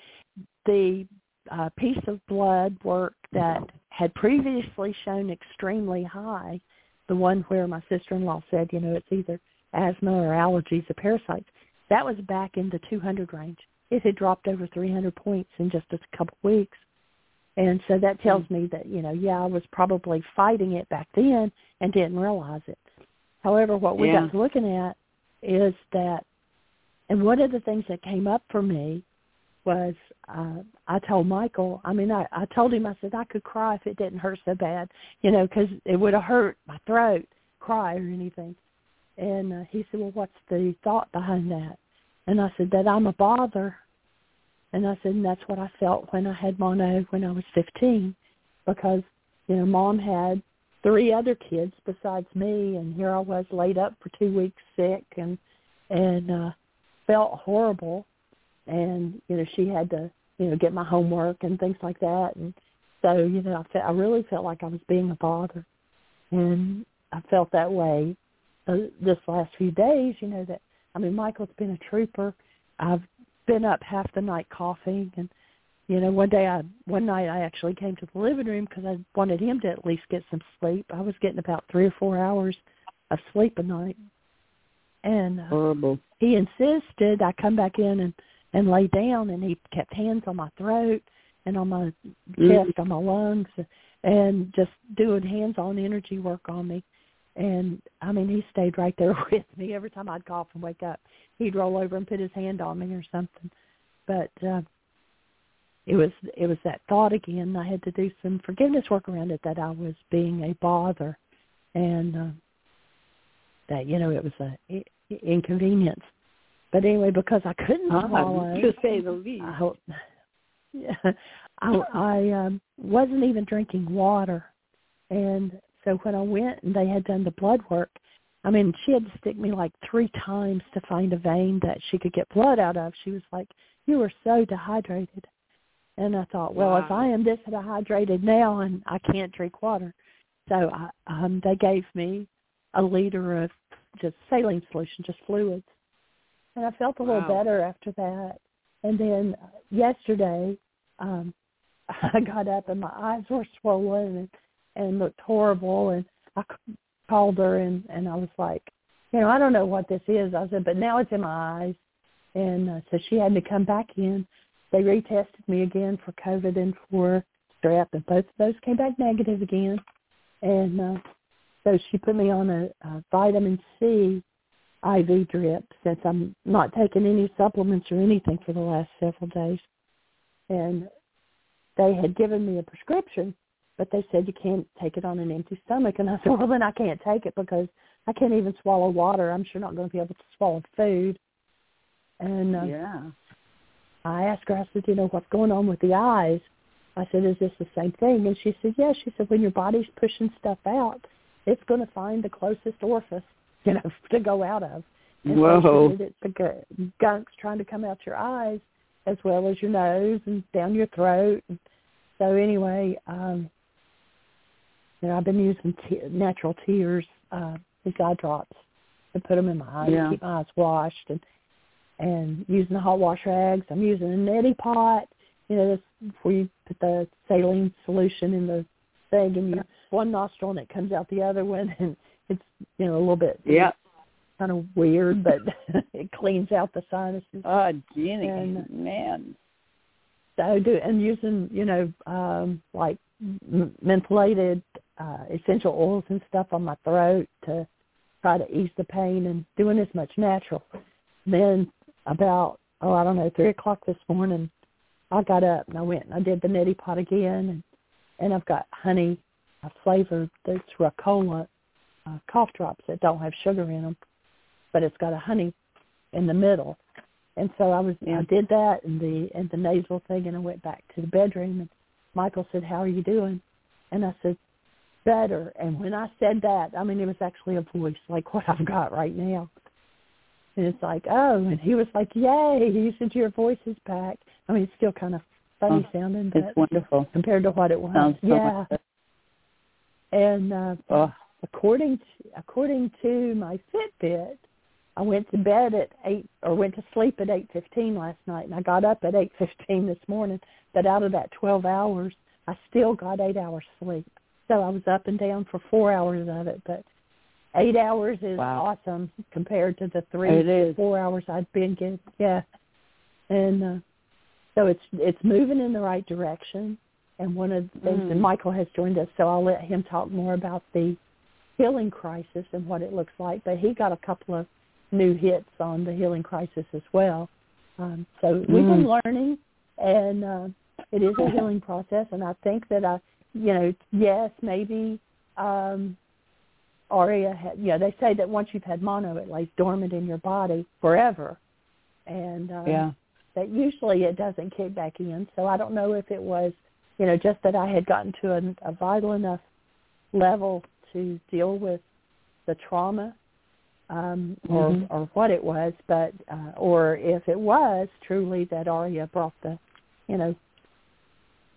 the uh, piece of blood work that had previously shown extremely high, the one where my sister-in-law said, you know, it's either asthma or allergies or parasites, that was back in the 200 range. It had dropped over 300 points in just a couple of weeks. And so that tells me that, you know, yeah, I was probably fighting it back then and didn't realize it. However, what we yeah. got looking at is that, and one of the things that came up for me was uh, I told Michael, I mean, I, I told him, I said, I could cry if it didn't hurt so bad, you know, because it would have hurt my throat, cry or anything. And uh, he said, well, what's the thought behind that? And I said, that I'm a bother. And I said, and that's what I felt when I had mono when I was 15 because, you know, mom had three other kids besides me and here I was laid up for two weeks sick and, and, uh, felt horrible. And, you know, she had to, you know, get my homework and things like that. And so, you know, I, felt, I really felt like I was being a bother. And I felt that way uh, this last few days, you know that I mean Michael's been a trooper. I've been up half the night coughing, and you know one day I one night I actually came to the living room because I wanted him to at least get some sleep. I was getting about three or four hours of sleep a night, and uh, horrible. He insisted I come back in and and lay down, and he kept hands on my throat and on my mm-hmm. chest, on my lungs, and just doing hands-on energy work on me And I mean, he stayed right there with me every time I'd cough and wake up. He'd roll over and put his hand on me or something. But uh, it was it was that thought again. I had to do some forgiveness work around it that I was being a bother, and uh, that you know it was a inconvenience. But anyway, because I couldn't uh, swallow, to say the least. I hope, yeah, I, I um, wasn't even drinking water, and so when I went and they had done the blood work, I mean, she had to stick me like three times to find a vein that she could get blood out of. She was like, "You are so dehydrated," and I thought, well, wow. if I am this dehydrated now and I can't drink water, so I, um, they gave me a liter of just saline solution, just fluids, and I felt a little wow. better after that. And then yesterday, um, I got up and my eyes were swollen and, and looked horrible. And I called her and and I was like, you know, I don't know what this is. I said, but now it's in my eyes. And uh, so she had to come back in. They retested me again for COVID and for strep, and both of those came back negative again. And uh, so she put me on a, a vitamin C IV drip since I'm not taking any supplements or anything for the last several days. And they had given me a prescription, but they said you can't take it on an empty stomach. And I said, well, then I can't take it because I can't even swallow water. I'm sure not going to be able to swallow food. And uh, yeah, I asked her, I said, you know, what's going on with the eyes? I said, is this the same thing? And she said, yes. She said, when your body's pushing stuff out, it's going to find the closest orifice you know, to go out of. And Whoa. So it's the gunk's trying to come out your eyes as well as your nose and down your throat. And so anyway, um, you know, I've been using te- natural tears, uh, these eye drops, to put them in my eyes, yeah. to keep my eyes washed, and and using the hot wash rags. I'm using a neti pot, you know, this where you put the saline solution in the thing, and you one nostril and it comes out the other one, and it's you know a little bit yeah kind of weird, but it cleans out the sinuses. Oh, Jeanie, And- man. So do and using you know um, like mentholated uh, essential oils and stuff on my throat to try to ease the pain and doing as much natural. Then about oh I don't know three o'clock this morning, I got up and I went and I did the neti pot again and and I've got honey uh, flavored that's Ricola uh, cough drops that don't have sugar in them, but it's got a honey in the middle. And so I was Yeah. I did that and the and the nasal thing and I went back to the bedroom and Michael said, How are you doing? And I said, Better and when I said that, I mean it was actually a voice like what I've got right now. And it's like, Oh and he was like, Yay he said your voice is back. I mean it's still kind of funny sounding but It's wonderful. compared to what it was. Sounds so yeah. And uh Oh, according to, according to my Fitbit, I went to bed at eight or went to sleep at eight fifteen last night, and I got up at eight fifteen this morning. But out of that twelve hours, I still got eight hours sleep. So I was up and down for four hours of it, but eight hours is Wow. awesome compared to the three four hours I'd been getting. Yeah, and uh, so it's it's moving in the right direction. And one of the things, Mm. and Michael has joined us, so I'll let him talk more about the healing crisis and what it looks like. But he got a couple of new hits on the healing crisis as well. Um, so we've been learning, and uh, it is a healing process. And I think that I, you know, yes, maybe um, Aria had, you know, they say that once you've had mono, it lays dormant in your body forever, and um, yeah. that usually it doesn't kick back in. So I don't know if it was, you know, just that I had gotten to a, a vital enough level to deal with the trauma, um, or Mhm. or what it was, but uh, or if it was truly that Aria brought the, you know,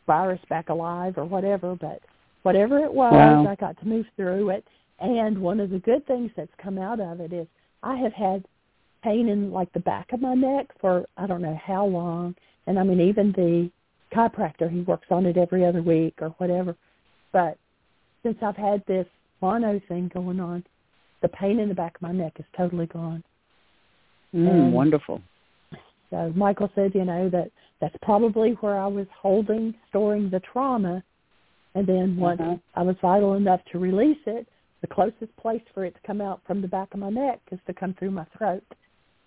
virus back alive or whatever. But whatever it was, Wow. I got to move through it. And one of the good things that's come out of it is I have had pain in like the back of my neck for I don't know how long. And I mean even the chiropractor he works on it every other week or whatever. But since I've had this mono thing going on, the pain in the back of my neck is totally gone. Mm, And- wonderful. So Michael said, you know, that that's probably where I was holding, storing the trauma. And then once Uh-huh. I was vital enough to release it, the closest place for it to come out from the back of my neck is to come through my throat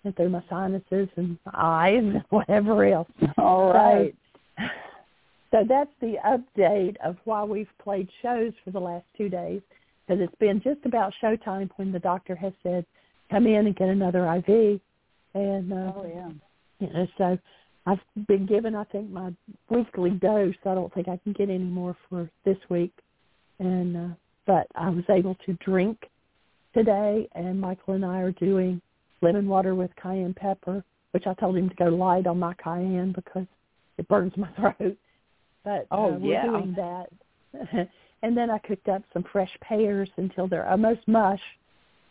and through my sinuses and eyes and whatever else. All right. So, so that's the update of why we've played shows for the last two days because it's been just about showtime when the doctor has said, come in and get another IV. And uh, oh yeah, you know, so I've been given I think my weekly dose. I don't think I can get any more for this week. And uh, but I was able to drink today, and Michael and I are doing lemon water with cayenne pepper, which I told him to go light on my cayenne because it burns my throat. But oh uh, we're yeah, doing that. and then I cooked up some fresh pears until they're almost mush.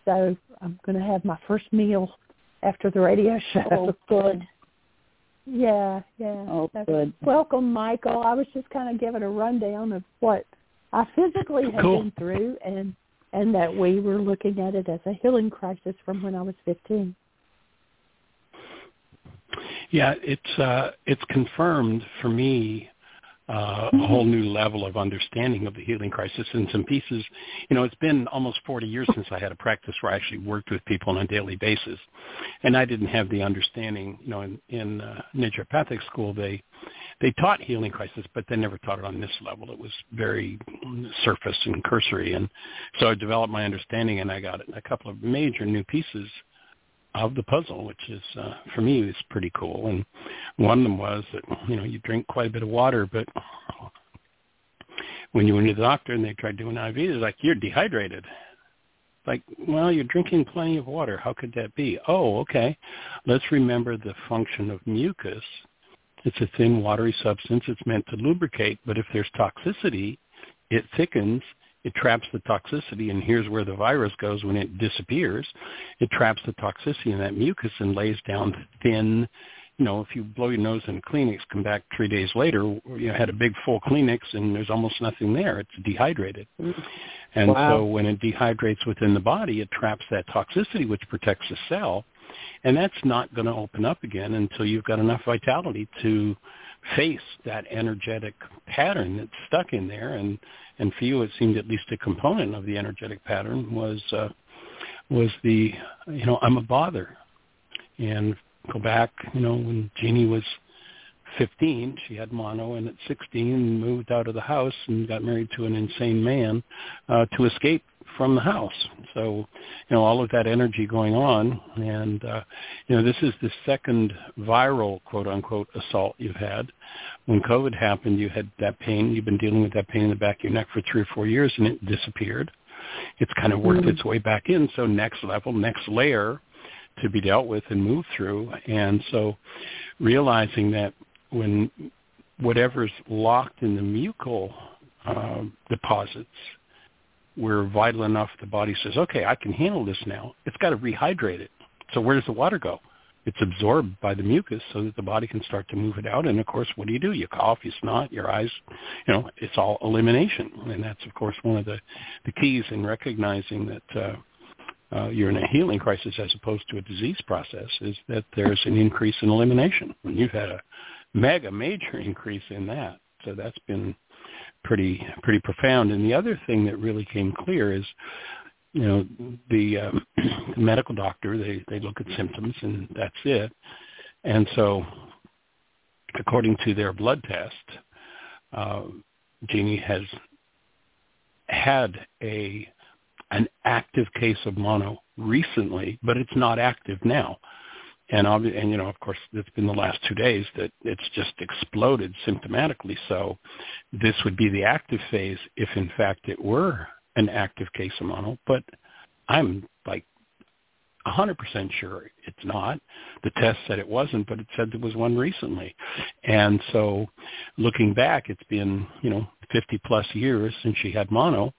So I'm going to have my first meal after the radio show. Oh, good. Yeah, yeah. Oh, so, good. Welcome, Michael. I was just kind of giving a rundown of what I physically have cool. been through, and and that we were looking at it as a healing crisis from when I was 15. Yeah, it's uh, it's confirmed for me uh, a whole new level of understanding of the healing crisis in some pieces. You know, it's been almost 40 years since I had a practice where I actually worked with people on a daily basis, and I didn't have the understanding. You know, in in uh, naturopathic school, they they taught healing crisis, but they never taught it on this level. It was very surface and cursory, and so I developed my understanding, and I got a couple of major new pieces of the puzzle, which is uh, for me is pretty cool. And one of them was that you know you drink quite a bit of water, but when you went to the doctor and they tried doing IV, they're like you're dehydrated. Like, well, you're drinking plenty of water. How could that be? Oh, okay. Let's remember the function of mucus. It's a thin, watery substance. It's meant to lubricate, but if there's toxicity, it thickens it traps the toxicity, and here's where the virus goes when it disappears. It traps the toxicity in that mucus and lays down thin. You know, if you blow your nose in a Kleenex, come back three days later, you know, had a big full Kleenex and there's almost nothing there. It's dehydrated. Mm. And Wow. so when it dehydrates within the body, it traps that toxicity, which protects the cell. And that's not going to open up again until you've got enough vitality to face that energetic pattern that's stuck in there. And and for you, it seemed at least a component of the energetic pattern was uh, was the you know I'm a bother, and go back you know when Jeanie was 15, she had mono, and at 16 moved out of the house and got married to an insane man uh, to escape from the house. So, you know, all of that energy going on, and uh, you know, this is the second viral quote unquote assault you've had. When COVID happened, you had that pain. You've been dealing with that pain in the back of your neck for three or four years, and it disappeared. It's kind of worked Mhm. its way back in. So next level, next layer to be dealt with and moved through. And so realizing that when whatever's locked in the mucal uh, deposits were vital enough, the body says, okay, I can handle this now. It's got to rehydrate it. So where does the water go? It's absorbed by the mucus so that the body can start to move it out. And of course, what do you do? You cough, you snot, your eyes, you know, it's all elimination. And that's, of course, one of the, the keys in recognizing that uh, uh, you're in a healing crisis as opposed to a disease process is that there's an increase in elimination. And you've had a mega major increase in that. So that's been pretty pretty profound. And the other thing that really came clear is, you know, the, the medical doctor they they look at symptoms and that's it. And so, according to their blood test, uh, Jeanie has had a an active case of mono recently, but it's not active now. And, obvi- and you know, of course, it's been the last two days that it's just exploded symptomatically. So this would be the active phase if, in fact, it were an active case of mono. But I'm like 100% sure it's not. The test said it wasn't, but it said there was one recently. And so looking back, it's been, you know, 50 plus years since she had mono.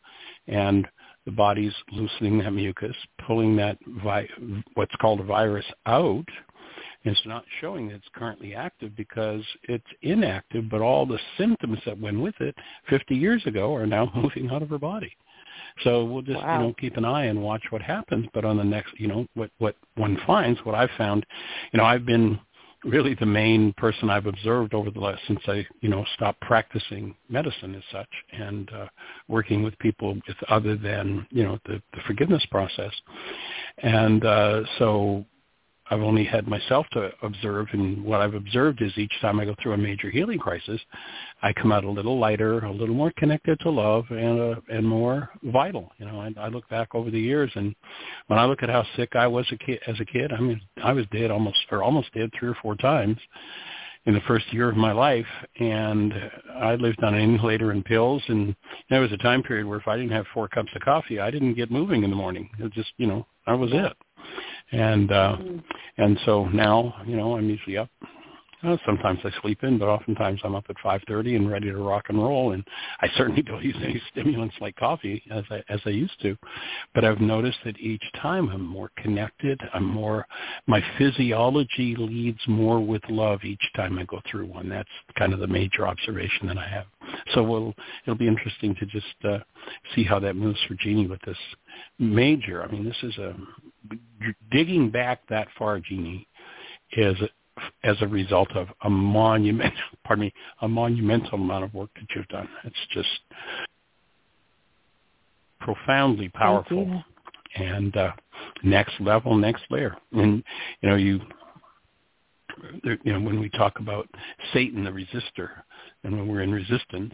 And the body's loosening that mucus, pulling that vi- what's called a virus out. It's not showing that it's currently active because it's inactive, but all the symptoms that went with it 50 years ago are now moving out of her body. So we'll just Wow. you know keep an eye and watch what happens. But on the next, you know, what what one finds, what I've found, you know, I've been really the main person I've observed over the last since I you know stopped practicing medicine as such and uh, working with people with other than you know the, the forgiveness process, and uh, so I've only had myself to observe, and what I've observed is each time I go through a major healing crisis, I come out a little lighter, a little more connected to love, and uh, and more vital. You know, I, I look back over the years, and when I look at how sick I was a kid, as a kid, I mean, I was dead almost, or almost dead three or four times in the first year of my life, and I lived on an inhalator and pills, and there was a time period where if I didn't have four cups of coffee, I didn't get moving in the morning. It just, you know, that was it and uh mm-hmm. and so now you know i'm usually up uh, sometimes I sleep in, but oftentimes I'm up at 5:30 and ready to rock and roll. And I certainly don't use any stimulants like coffee as I as I used to. But I've noticed that each time I'm more connected. I'm more. My physiology leads more with love each time I go through one. That's kind of the major observation that I have. So we'll it'll be interesting to just uh, see how that moves for Jeanie with this major. I mean, this is a digging back that far, Jeanie, is as a result of a monument, pardon me, a monumental amount of work that you've done. It's just profoundly powerful and uh, next level, next layer. And you know, you you know, when we talk about Satan, the resistor, and when we're in resistance,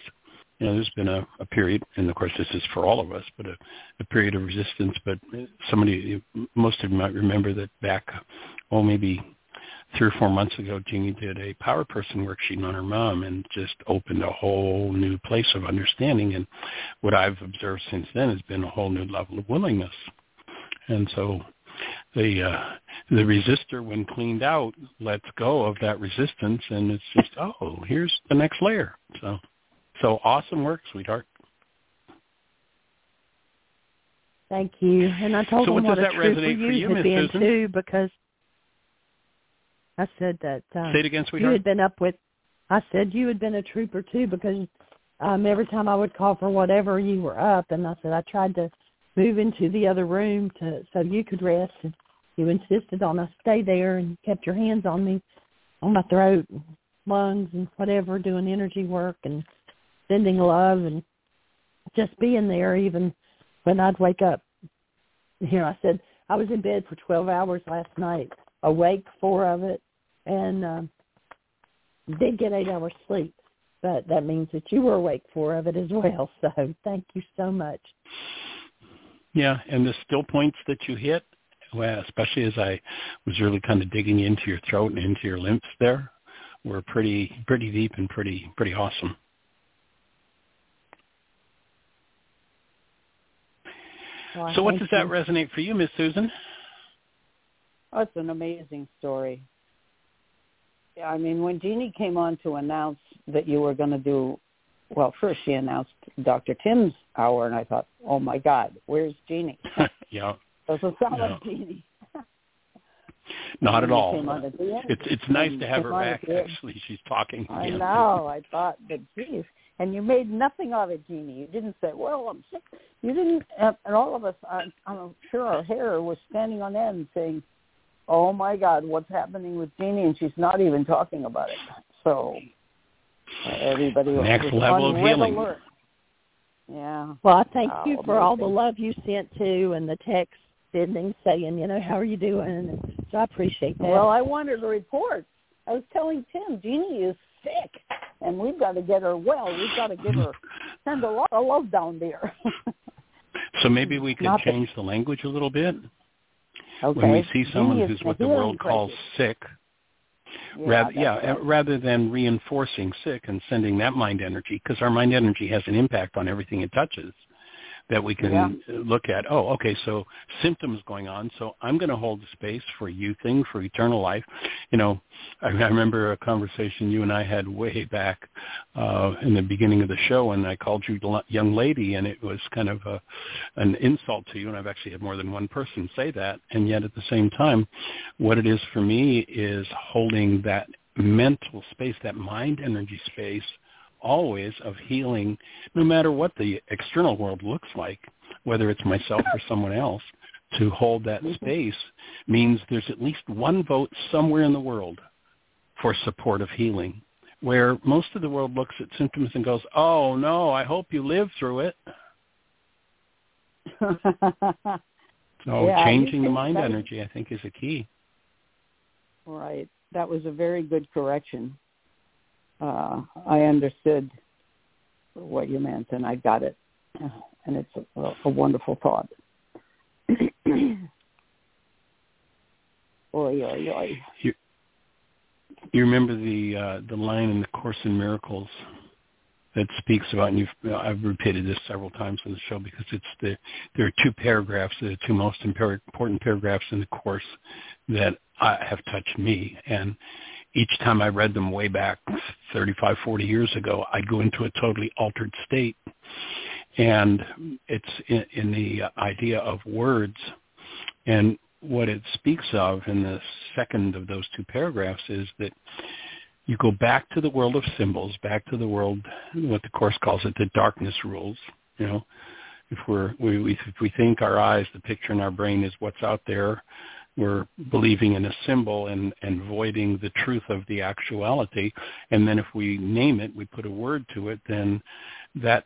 you know, there's been a, a period, and of course this is for all of us, but a, a period of resistance. But somebody, most of you might remember that back, oh, maybe three or four months ago, Jeanie did a power person worksheet on her mom and just opened a whole new place of understanding. And what I've observed since then has been a whole new level of willingness. And so the uh, the resistor, when cleaned out, lets go of that resistance, and it's just oh, here's the next layer. So so awesome work, sweetheart. Thank you. And I told so them what, what a trip for you, had been too, because I said that um, Say it again, sweetheart. you had been up with. I said you had been a trooper too because um every time I would call for whatever you were up, and I said I tried to move into the other room to so you could rest, and you insisted on us stay there and kept your hands on me, on my throat, and lungs, and whatever, doing energy work and sending love and just being there even when I'd wake up. Here I said I was in bed for 12 hours last night awake four of it, and um, did get eight hours sleep. But that means that you were awake four of it as well. So thank you so much. Yeah, and the still points that you hit, well, especially as I was really kind of digging into your throat and into your lymphs there, were pretty pretty deep and pretty pretty awesome. Well, so what does you. that resonate for you, Miss Susan? Oh, it's an amazing story. Yeah, I mean, when Jeanie came on to announce that you were going to do, well, first she announced Dr. Tim's hour, and I thought, oh my God, where's Jeanie? yeah. Doesn't sound no. like Jeanie. Not at all. It's it's nice to have her back. Actually, she's talking. I know. I thought, but geez, and you made nothing of it, Jeanie. You didn't say, "Well, I'm sick." You didn't, and all of us, I'm, I'm sure our hair was standing on end, saying, oh my God, what's happening with Jeanie?" And she's not even talking about it. So everybody next was level of healing. Alert. Yeah. Well, I thank oh, you for all the love you sent to and the text sending saying, you know, how are you doing? And so I appreciate that. Well, I wanted a report. I was telling Tim, Jeanie is sick, and we've got to get her well. We've got to give her send a lot of love down there. so maybe we could Not change the language a little bit. Okay. When we see someone who's what the world calls sick, yeah, rather yeah, right. rather than reinforcing sick and sending that mind energy, because our mind energy has an impact on everything it touches that we can yeah. look at. Oh, okay, so symptoms going on. So I'm going to hold the space for you thing for eternal life. You know, I, I remember a conversation you and I had way back uh, in the beginning of the show, and I called you the young lady, and it was kind of a, an insult to you. And I've actually had more than one person say that. And yet, at the same time, what it is for me is holding that mental space, that mind energy space always of healing, no matter what the external world looks like, whether it's myself or someone else, to hold that mm-hmm. space means there's at least one vote somewhere in the world for support of healing, where most of the world looks at symptoms and goes, "Oh no, I hope you live through it." so Yeah, changing the mind energy, I think, is a key. Right. That was a very good correction. Uh, I understood what you meant, and I got it. And it's a, a wonderful thought. oy, oy, oy. You remember the uh, the line in the Course in Miracles that speaks about, and you've, I've repeated this several times on the show because it's the there are two paragraphs, the two most important paragraphs in the course that I, have touched me, and each time I read them way back 35, 40 years ago, I'd go into a totally altered state, and it's in, in the idea of words, and what it speaks of in the second of those two paragraphs is that you go back to the world of symbols, back to the world, what the course calls it, the darkness rules. You know, if we're we, we if we think our eyes, the picture in our brain is what's out there, we're believing in a symbol and and voiding the truth of the actuality. And then if we name it, we put a word to it, then that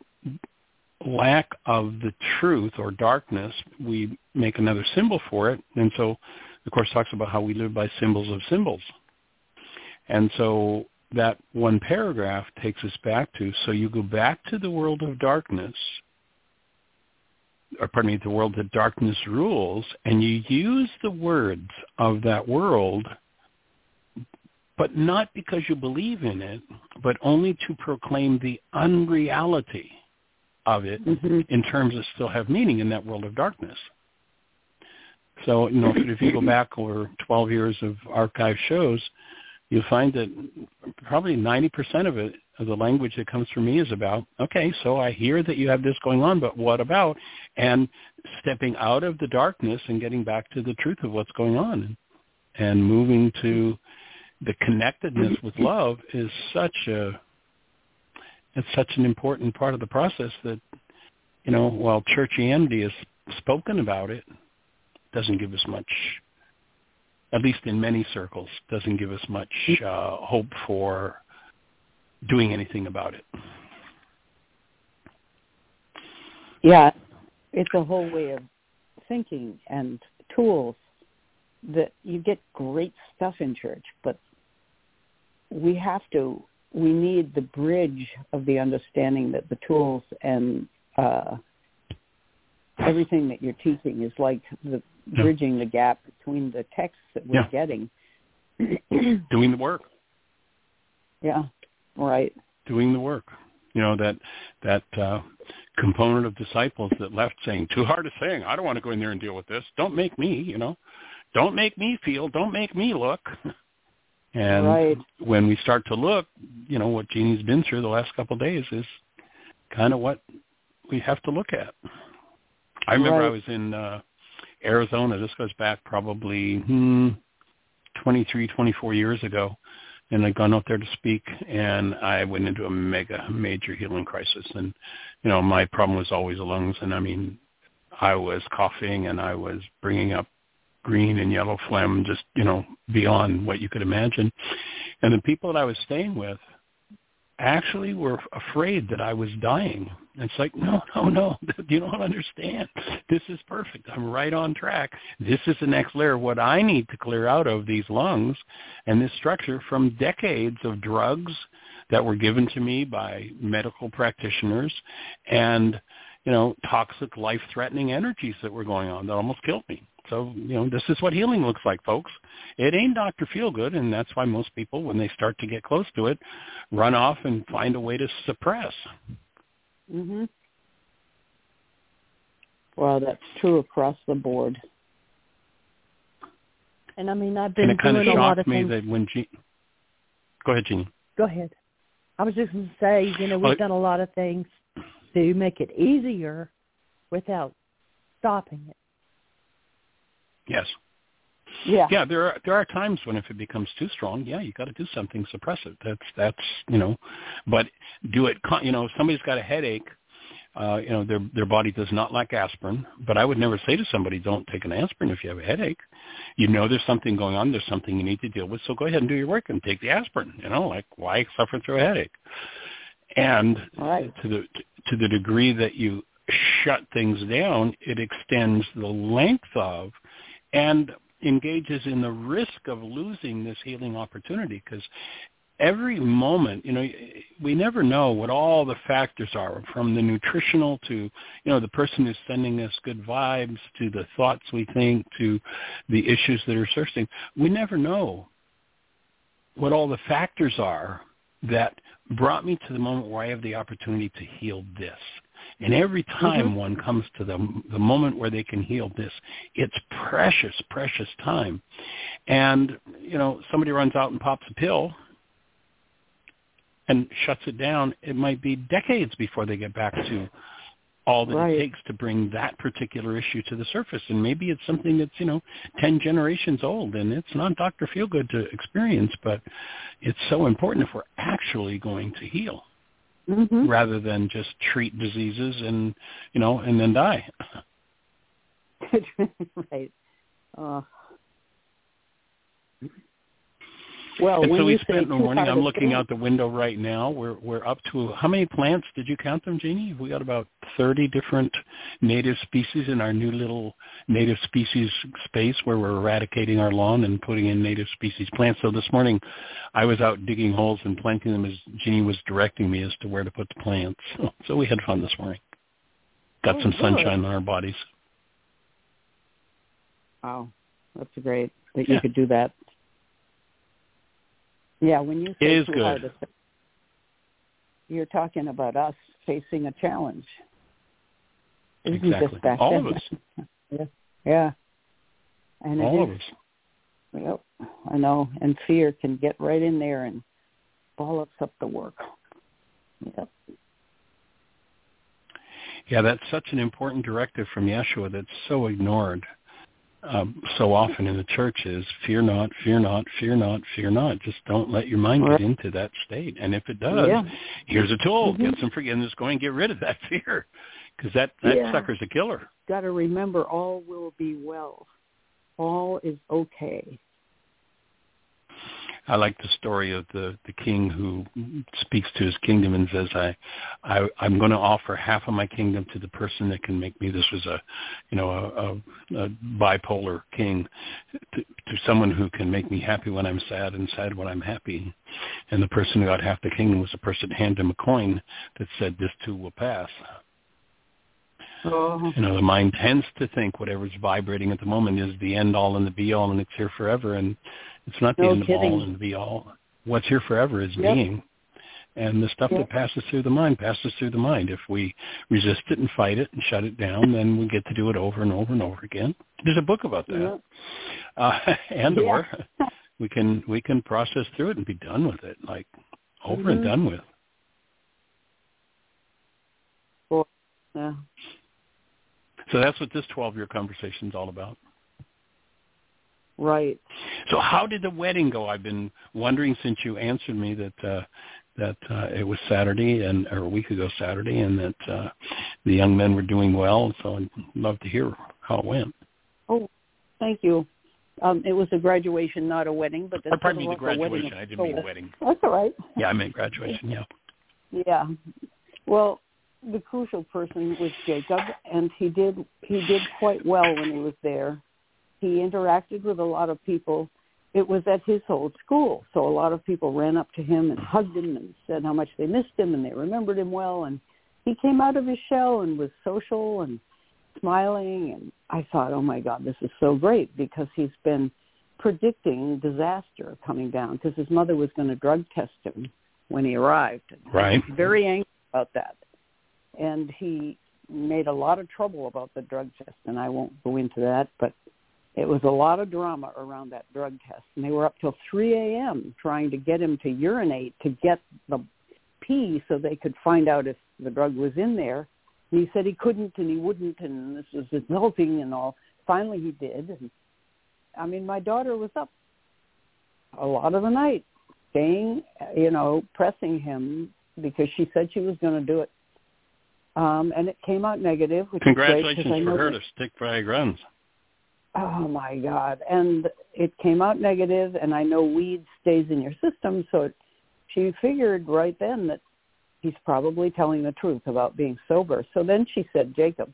lack of the truth or darkness, we make another symbol for it. And so the Course talks about how we live by symbols of symbols. And so that one paragraph takes us back to, so you go back to the world of darkness, or pardon me, the world that darkness rules, and you use the words of that world, but not because you believe in it, but only to proclaim the unreality of it Mhm. in terms of still have meaning in that world of darkness. So, you know, if you go back over 12 years of archive shows, you'll find that probably 90% of it, of the language that comes from me is about, okay, so I hear that you have this going on, but what about? And stepping out of the darkness and getting back to the truth of what's going on and moving to the connectedness with love is such a it's such an important part of the process that you know while churchianity has spoken about it doesn't give us much at least in many circles doesn't give us much uh, hope for doing anything about it Yeah, it's a whole way of thinking and tools that you get great stuff in church, but we have to, we need the bridge of the understanding that the tools and uh, everything that you're teaching is like the. Bridging the gap between the texts that we're Yeah. getting. doing the work. Yeah, right. doing the work. You know that that uh component of disciples that left saying too hard a thing i don't want to go in there and deal with this. Don't make me you know. Don't make me feel. Don't make me look. And Right. when we start to look you know what jeanie's been through the last couple of days is kind of what we have to look at. I remember i was in uh arizona this goes back probably hmm, 23 24 years ago and I'd gone out there to speak, and I went into a mega major healing crisis. And you know, my problem was always the lungs, and I mean, I was coughing and I was bringing up green and yellow phlegm, just you know, beyond what you could imagine. And the people that I was staying with actually were afraid that I was dying. And It's like, no, no, no, you don't understand. This is perfect. I'm right on track. This is the next layer. Of what I need to clear out of these lungs and this structure from decades of drugs that were given to me by medical practitioners and, you know, toxic life-threatening energies that were going on that almost killed me. So, you know, this is what healing looks like, folks. It ain't Dr. Feelgood, and that's why most people, when they start to get close to it, run off and find a way to suppress. Mhm. Well, that's true across the board. And I mean, I've And been it kind of doing a lot of shocked me things. that when Jean... Go ahead, Jeanie. Go ahead. I was just going to say, you know, we've Well, done a lot of things to make it easier without stopping it. Yes. Yeah. Yeah, there are there are times when if it becomes too strong, yeah, you got to do something suppress it. That's that's you know, but do it. You know, if somebody's got a headache, Uh, you know, their their body does not like aspirin, but I would never say to somebody, "Don't take an aspirin if you have a headache." You know, there's something going on. There's something you need to deal with. So go ahead and do your work and take the aspirin. You know, like why suffer through a headache? And right. to the to the degree that you shut things down, it extends the length of and engages in the risk of losing this healing opportunity because every moment, you know, we never know what all the factors are from the nutritional to, you know, the person who's sending us good vibes to the thoughts we think to the issues that are surfacing. We never know what all the factors are that brought me to the moment where I have the opportunity to heal this. And every time mm-hmm. one comes to the, the moment where they can heal this, it's precious, precious time. And, you know, somebody runs out and pops a pill and shuts it down, it might be decades before they get back to all that right. it takes to bring that particular issue to the surface. And maybe it's something that's, you know, 10 generations old and it's not Dr. Feelgood to experience, but it's so important if we're actually going to heal mm-hmm. rather than just treat diseases and, you know, and then die. right. Uh, well, and so we spent the morning. I'm looking out the window right now. We're we're up to how many plants? Did you count them, Jeanie? We got about 30 different native species in our new little native species space where we're eradicating our lawn and putting in native species plants. So this morning, I was out digging holes and planting them as Jeanie was directing me as to where to put the plants. So, so we had fun this morning. Got oh, some good. sunshine on our bodies. Wow, that's great that yeah. you could do that. Yeah, when you say it is good. you're talking about us facing a challenge. Isn't exactly. All then? of us. yeah. Yeah. And All of us. Yep. I know. And fear can get right in there and bollops up the work. Yep. Yeah, that's such an important directive from Yeshua that's so ignored um, so often in the church is fear not, fear not, fear not, fear not. Just don't let your mind get into that state. And if it does, yeah. here's a tool. Mm-hmm. Get some forgiveness. Go and get rid of that fear because that, that yeah. sucker's a killer. Got to remember all will be well. All is okay. I like the story of the the king who speaks to his kingdom and says, "I, I I'm going to offer half of my kingdom to the person that can make me." This was a, you know, a, a, a bipolar king, to, to someone who can make me happy when I'm sad and sad when I'm happy. And the person who got half the kingdom was the person that handed him a coin that said, "This too will pass." Oh. You know, the mind tends to think whatever's vibrating at the moment is the end all and the be all, and it's here forever. And it's not the no end kidding. of all and the be all. What's here forever is yep. being. And the stuff yep. that passes through the mind passes through the mind. If we resist it and fight it and shut it down, then we get to do it over and over and over again. There's a book about that. Yep. Uh, and yeah. or we can we can process through it and be done with it, like over mm-hmm. and done with. Yeah. So that's what this 12-year conversation is all about. Right. So how did the wedding go? I've been wondering since you answered me that uh, that uh, it was Saturday and or a week ago Saturday, and that uh, the young men were doing well. So I'd love to hear how it went. Oh, thank you. Um, it was a graduation, not a wedding, but that's pardon me, the graduation. I didn't mean a wedding. That's all right. Yeah, I meant graduation. Yeah. Yeah. Well, the crucial person was Jacob, and he did he did quite well when he was there. He interacted with a lot of people. It was at his old school, so a lot of people ran up to him and hugged him and said how much they missed him and they remembered him well. And he came out of his shell and was social and smiling. And I thought, oh my God, this is so great because he's been predicting disaster coming down because his mother was going to drug test him when he arrived. Right. Very angry about that. And he made a lot of trouble about the drug test, and I won't go into that, but it was a lot of drama around that drug test. And they were up till 3 a.m. trying to get him to urinate to get the pee so they could find out if the drug was in there. And he said he couldn't and he wouldn't and this was insulting and all. Finally he did. And I mean, my daughter was up a lot of the night staying, you know, pressing him because she said she was going to do it. Um, and it came out negative. Which Congratulations great, for her to stick Viagra Oh my God! And it came out negative, and I know weed stays in your system, so it, she figured right then that he's probably telling the truth about being sober. So then she said, Jacob,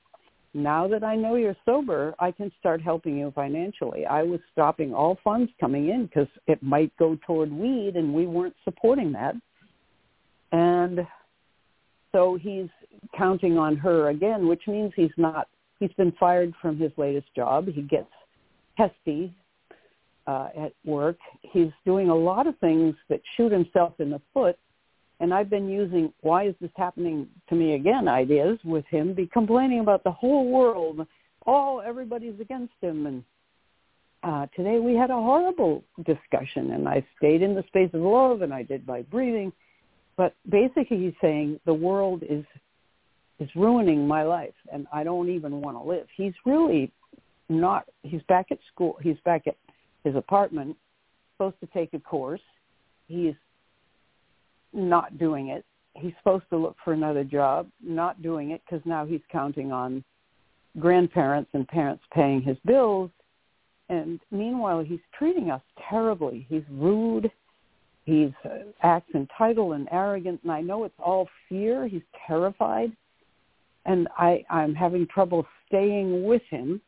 now that I know you're sober, I can start helping you financially. I was stopping all funds coming in because it might go toward weed, and we weren't supporting that. And so he's counting on her again, which means he's not, he's been fired from his latest job. He gets testy uh, at work. He's doing a lot of things that shoot himself in the foot. And I've been using why is this happening to me again ideas with him, be complaining about the whole world. Oh, everybody's against him. And uh, today we had a horrible discussion and I stayed in the space of love and I did my breathing but basically he's saying the world is is ruining my life and I don't even want to live. He's really not he's back at school he's back at his apartment supposed to take a course. He's not doing it. He's supposed to look for another job, not doing it because now he's counting on grandparents and parents paying his bills. And meanwhile, he's treating us terribly. He's rude. He's uh, acts entitled and arrogant, and I know it's all fear. He's terrified, and I I'm having trouble staying with him.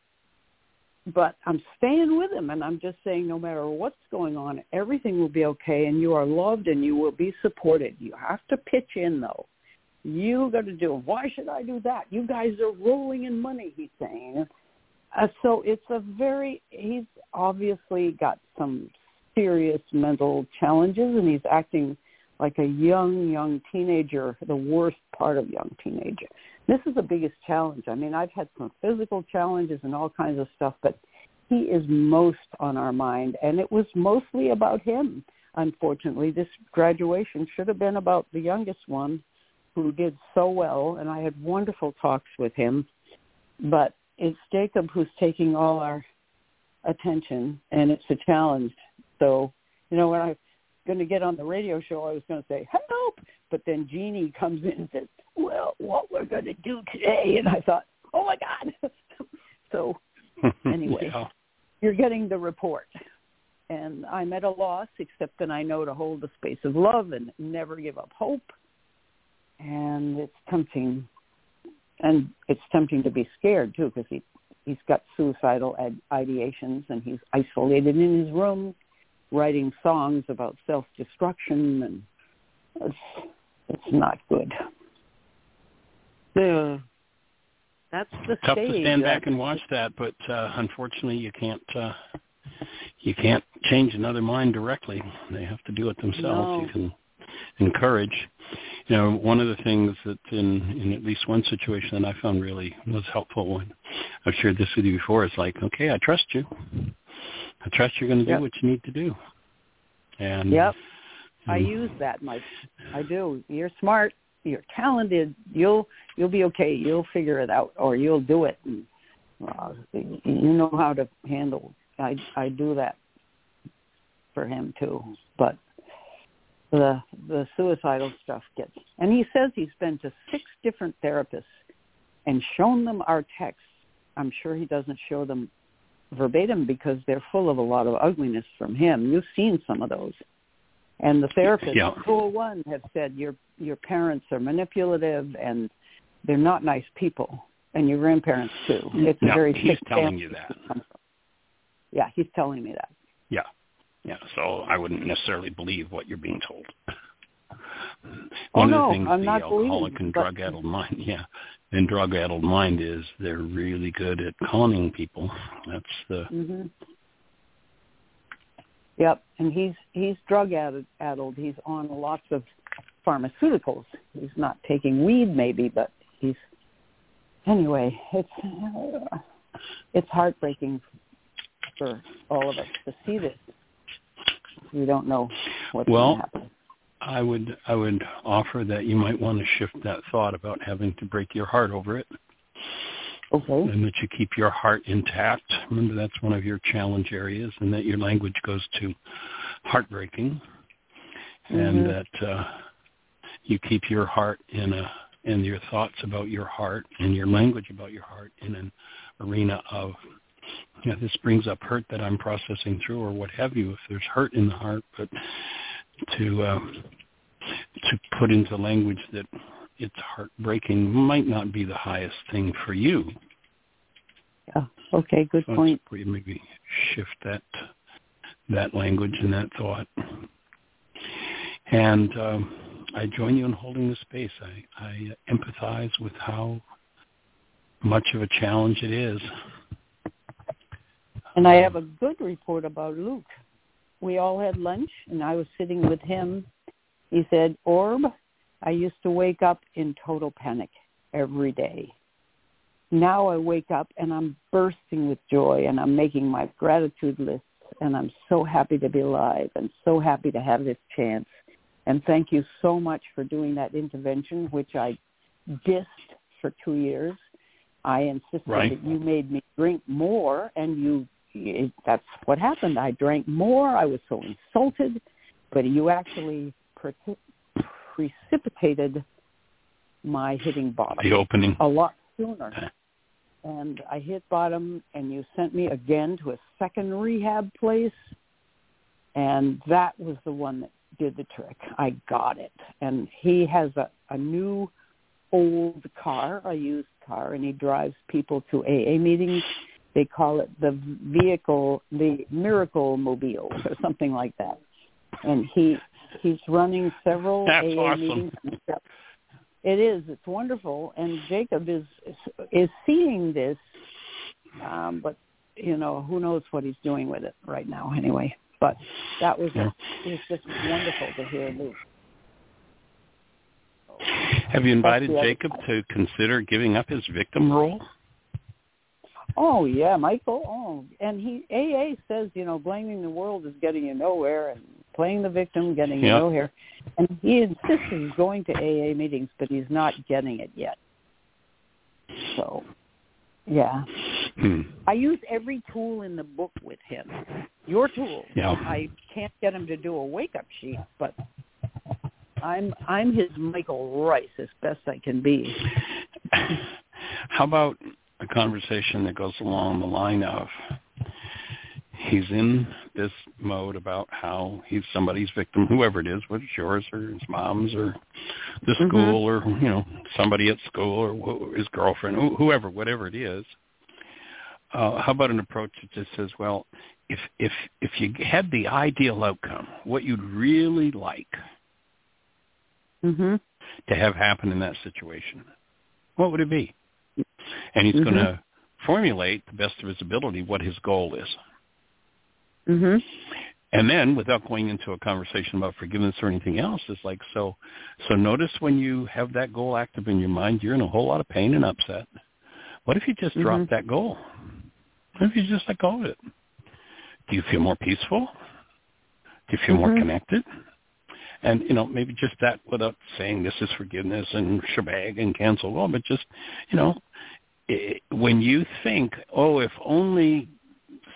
But I'm staying with him, and I'm just saying, no matter what's going on, everything will be okay, and you are loved, and you will be supported. You have to pitch in, though. You got to do. Why should I do that? You guys are rolling in money. He's saying. Uh, so it's a very. He's obviously got some serious mental challenges and he's acting like a young, young teenager, the worst part of young teenager. This is the biggest challenge. I mean, I've had some physical challenges and all kinds of stuff, but he is most on our mind. And it was mostly about him, unfortunately. This graduation should have been about the youngest one who did so well, and I had wonderful talks with him. But it's Jacob who's taking all our attention, and it's a challenge so, you know, when I was going to get on the radio show, I was going to say, help. But then Jeanie comes in and says, well, what we're going to do today. And I thought, oh, my God. so anyway, yeah. you're getting the report. And I'm at a loss, except that I know to hold the space of love and never give up hope. And it's tempting, and it's tempting to be scared too, because he he's got suicidal ideations and he's isolated in his room writing songs about self-destruction, and it's, it's not good. The that's the tough stage. to stand back and watch that, but uh, unfortunately, you can't uh, you can't change another mind directly. They have to do it themselves. No. You can encourage. You know, one of the things that in in at least one situation that I found really was helpful when I've shared this with you before is like, okay, I trust you. I trust you're going to do yep. what you need to do. And yep, I use that, Mike. I do. You're smart. You're talented. You'll you'll be okay. You'll figure it out, or you'll do it. And, uh, you know how to handle. I I do that for him too, but the the suicidal stuff gets. And he says he's been to six different therapists and shown them our texts. I'm sure he doesn't show them verbatim because they're full of a lot of ugliness from him. You've seen some of those. And the therapists, yeah. cool one, have said your your parents are manipulative and they're not nice people, and your grandparents too. It's no, a very he's telling you that. Yeah, he's telling me that. Yeah, yeah. So I wouldn't necessarily believe what you're being told. Oh, One no, of the things I'm the alcoholic believing, and but- drug-addled mind, yeah, and drug-addled mind is they're really good at conning people. That's the hmm Yep, and he's he's drug addled. addled. He's on lots of pharmaceuticals. He's not taking weed, maybe, but he's anyway. It's uh, it's heartbreaking for all of us to see this. We don't know what's Well, going to happen. I would I would offer that you might want to shift that thought about having to break your heart over it, Okay. and that you keep your heart intact. Remember that's one of your challenge areas, and that your language goes to heartbreaking, and Mhm. that uh, you keep your heart in a and your thoughts about your heart and your language about your heart in an arena of you know, this brings up hurt that I'm processing through or what have you if there's hurt in the heart but to uh, to put into language that it's heartbreaking might not be the highest thing for you. Yeah. Okay. Good so point. You maybe shift that that language and that thought. And um, I join you in holding the space. I, I empathize with how much of a challenge it is. And I have a good report about Luke. We all had lunch, and I was sitting with him. He said, Orb, I used to wake up in total panic every day. Now I wake up and I'm bursting with joy and I'm making my gratitude lists and I'm so happy to be alive and so happy to have this chance. And thank you so much for doing that intervention, which I dissed for two years. I insisted right. that you made me drink more, and you it, that's what happened. I drank more. I was so insulted, but you actually precipitated my hitting bottom. The opening. A lot sooner. And I hit bottom, and you sent me again to a second rehab place, and that was the one that did the trick. I got it. And he has a, a new old car, a used car, and he drives people to AA meetings. They call it the vehicle, the miracle mobile or something like that. And he he's running several That's AA awesome. meetings. And stuff. It is. It's wonderful. And Jacob is is seeing this, um, but you know who knows what he's doing with it right now. Anyway, but that was Yeah. it was just wonderful to hear Luke. Have you invited Jacob to consider giving up his victim role? Oh yeah, Michael. Oh, and he AA says you know blaming the world is getting you nowhere, and playing the victim getting Yeah. nowhere. And he insists he's going to AA meetings, but he's not getting it yet. So, yeah, Hmm. I use every tool in the book with him. Your tool. Yeah. I can't get him to do a wake up sheet, but I'm I'm his Michael Ryce as best I can be. How about a conversation that goes along the line of he's in this mode about how he's somebody's victim, whoever it is, whether it's yours or his mom's or the Mhm. school or you know somebody at school or his girlfriend, wh- whoever, whatever it is. Uh, how about an approach that just says, well, if if if you had the ideal outcome, what you'd really like Mhm. to have happen in that situation, what would it be? And he's Mhm. going to formulate the best of his ability what his goal is. Mhm. And then without going into a conversation about forgiveness or anything else, it's like so so notice when you have that goal active in your mind, you're in a whole lot of pain and upset. What if you just drop Mhm. that goal? What if you just let go of it? Do you feel more peaceful? Do you feel more Mhm. connected? And you know, maybe just that without saying this is forgiveness and shabag and cancel all, but just you know, i when you think, oh, if only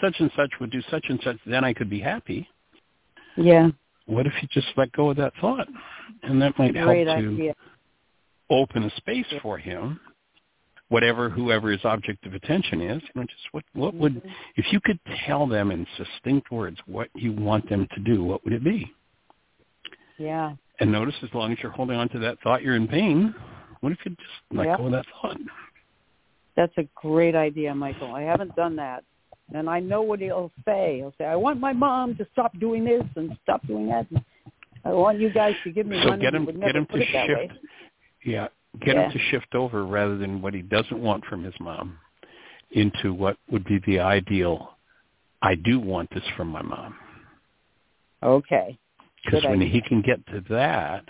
such and such would do such and such, then I could be happy. Yeah. What if you just let go of that thought? And that might help Great to idea. open a space for him, whatever whoever his object of attention is. You know, just what what would Mhm. if you could tell them in succinct words what you want them to do, what would it be? Yeah. And notice as long as you're holding on to that thought, you're in pain. What if you just let Yeah. go of that thought? That's a great idea, Michael. I haven't done that. And I know what he'll say. He'll say, I want my mom to stop doing this and stop doing that. And I want you guys to give me So money. get He him get him to shift. Yeah, get Yeah. him to shift over rather than what he doesn't want from his mom into what would be the ideal. I do want this from my mom. Okay. Because when idea. he can get to that,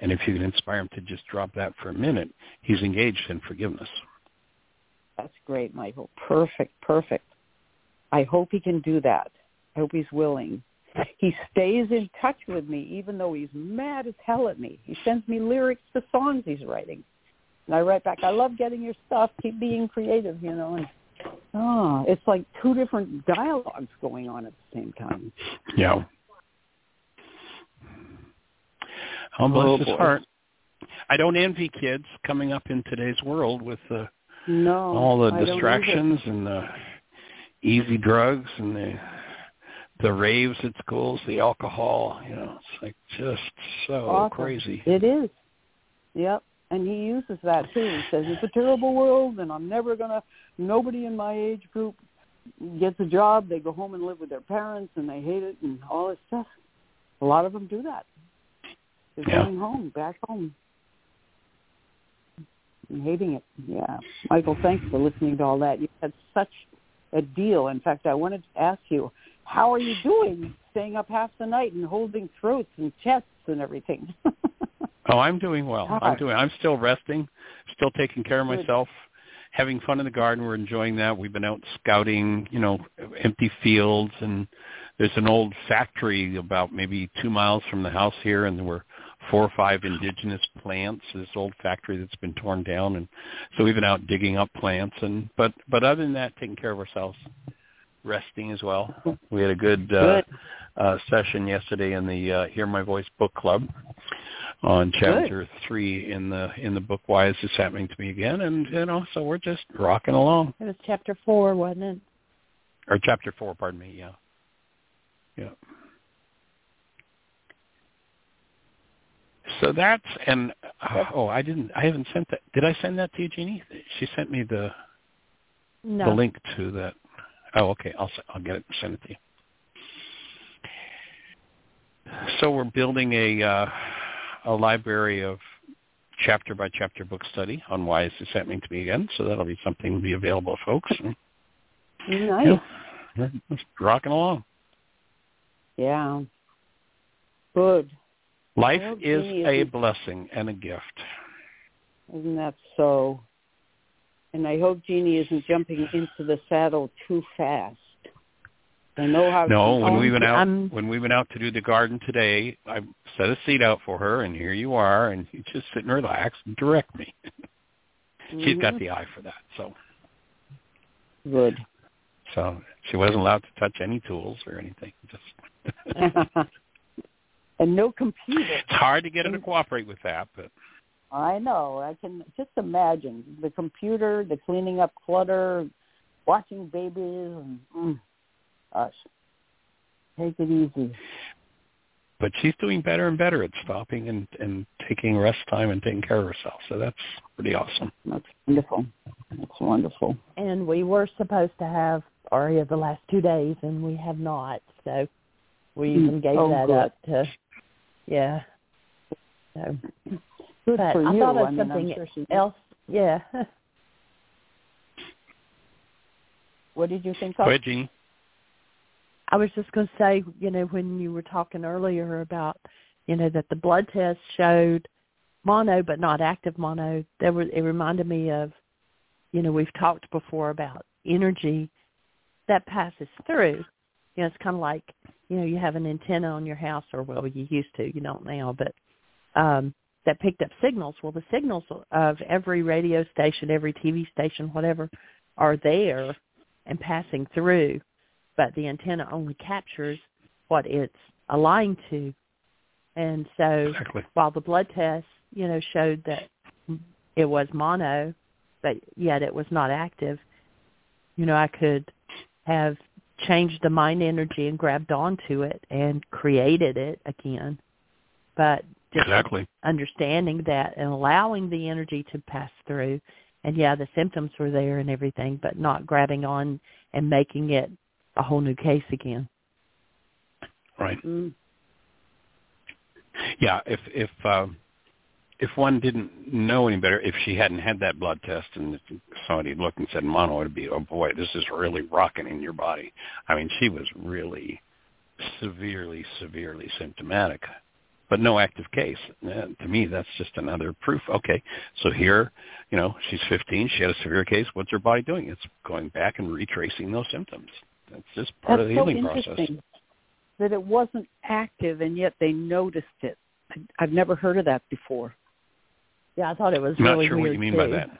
and if you can inspire him to just drop that for a minute, he's engaged in forgiveness. That's great, Michael. Perfect, perfect. I hope he can do that. I hope he's willing. He stays in touch with me even though he's mad as hell at me. He sends me lyrics to songs he's writing. And I write back, I love getting your stuff. Keep being creative, you know. And, oh, it's like two different dialogues going on at the same time. Yeah. I'll bless Oh, his boy. heart. I don't envy kids coming up in today's world with the no, all the distractions and the easy drugs and the the raves at schools, the alcohol, you know, it's like just so awesome. crazy. It is. Yep. And he uses that too. He says it's a terrible world and I'm never gonna nobody in my age group gets a job, they go home and live with their parents and they hate it and all this stuff. A lot of them do that. They're Yeah. going home, back home. And hating it. Yeah. Michael, thanks for listening to all that. You had such a deal. In fact, I wanted to ask you, how are you doing staying up half the night and holding throats and chests and everything? Oh, I'm doing well. I'm doing. I'm still resting, still taking care of Good. myself, having fun in the garden. We're enjoying that. We've been out scouting, you know, empty fields, and there's an old factory about maybe two miles from the house here, and were four or five indigenous plants. This old factory that's been torn down, and so we've been out digging up plants, and but but other than that, taking care of ourselves, resting as well. We had a good. Uh, Good. uh, session yesterday in the uh, Hear My Voice book club on chapter three in the in the book Why Is This Happening to Me Again? And you know, so we're just rocking along. It was chapter four, wasn't it? Or chapter four, pardon me. Yeah, yeah. So that's and uh, oh, I didn't. I haven't sent that. Did I send that to you, Jeanie? She sent me the No. the link to that. Oh, okay. I'll s- I'll get it and send it to you. So we're building a uh, a library of chapter by chapter book study on why is this happening to me again. So that'll be something to be available to folks. And, nice. yeah, we're just rocking along. Yeah. Good. Life Well, is a blessing and a gift. Isn't that so? And I hope Jeanie isn't jumping into the saddle too fast. I know how. No, when Oh, we went out I'm- when we went out to do the garden today, I set a seat out for her, and here you are, and you just sit and relax and direct me. She's got Mhm. the eye for that, so good. so she wasn't allowed to touch any tools or anything. Just and no computer. it's hard to get her to cooperate with that, but I know. I can just imagine the computer, the cleaning up clutter, watching babies, and mm, gosh, take it easy. but she's doing better and better at stopping and and taking rest time and taking care of herself. So that's pretty awesome. That's wonderful. That's wonderful. And we were supposed to have Aria the last two days, and we have not. So we Hmm. even gave Oh, that good. up to, yeah. So, Good but for I you. thought of I mean, something sure she- else. Yeah. What did you think Go of? ahead, I was just going to say, you know, when you were talking earlier about, you know, that the blood test showed mono but not active mono, there was it reminded me of, you know, we've talked before about energy that passes through. You know, it's kind of like, you know, you have an antenna on your house, or well, you used to, you don't now, but um, that picked up signals. Well, the signals of every radio station, every TV station, whatever, are there and passing through but the antenna only captures what it's aligned to. And so Exactly. while the blood test, you know, showed that it was mono, but yet it was not active, you know, I could have changed the mind energy and grabbed onto it and created it again. But just Exactly. understanding that and allowing the energy to pass through. And yeah, the symptoms were there and everything, but not grabbing on and making it a whole new case again. Right. Mm. Yeah. If if um, if one didn't know any better, if she hadn't had that blood test and somebody looked and said mono, it'd be oh boy, this is really rocking in your body. I mean, she was really severely, severely symptomatic, but no active case. Uh, to me, that's just another proof. Okay, so here, you know, she's 15. She had a severe case. What's her body doing? It's going back and retracing those symptoms. That's just part That's of the so healing process. that it wasn't active and yet they noticed it. I've never heard of that before. Yeah, I thought it was I'm really not sure what weird you mean too. by that.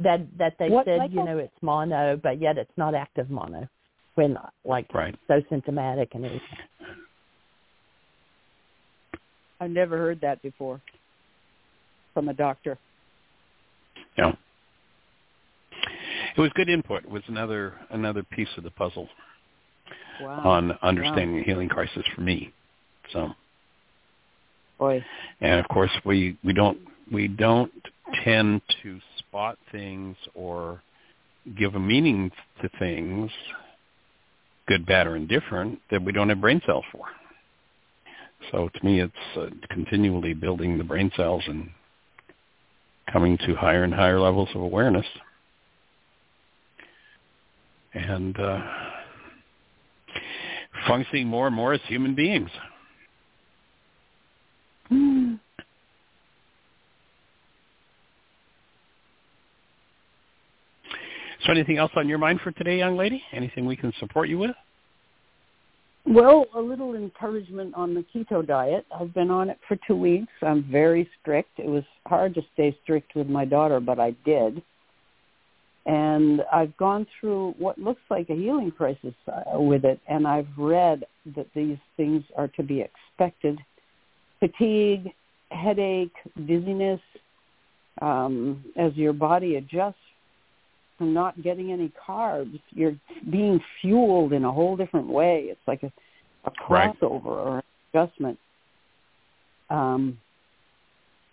That that they What, said, Michael? you know, it's mono, but yet it's not active mono when like Right. so symptomatic and everything. I've never heard that before. from a doctor. Yeah. It was good input. It was another another piece of the puzzle wow. on understanding wow. the healing crisis for me. So Boy. And of course we, we don't we don't tend to spot things or give a meaning to things, good, bad, or indifferent, that we don't have brain cells for. So to me, it's uh, continually building the brain cells and coming to higher and higher levels of awareness. And uh, functioning more and more as human beings. Mm. So anything else on your mind for today, young lady? Anything we can support you with? Well, a little encouragement on the keto diet. I've been on it for two weeks. I'm very strict. It was hard to stay strict with my daughter, but I did. And I've gone through what looks like a healing crisis uh, with it, and I've read that these things are to be expected. Fatigue, headache, dizziness, um, as your body adjusts from not getting any carbs, you're being fueled in a whole different way. It's like a, a crossover right. or adjustment. Um,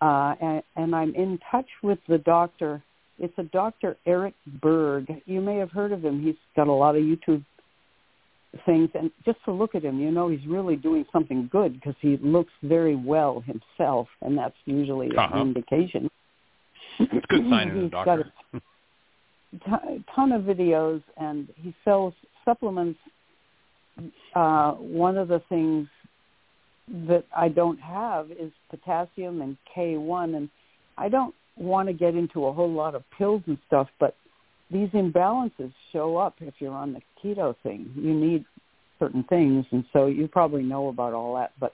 uh, and, and I'm in touch with the doctor. It's a Dr. Eric Berg. You may have heard of him. He's got a lot of YouTube things, and just to look at him, you know he's really doing something good because he looks very well himself, and that's usually uh-huh. an indication. It's a good sign in a doctor ton of videos, and he sells supplements. Uh, one of the things that I don't have is potassium and K1, and I don't want to get into a whole lot of pills and stuff, but these imbalances show up if you're on the keto thing. You need certain things, and so you probably know about all that. But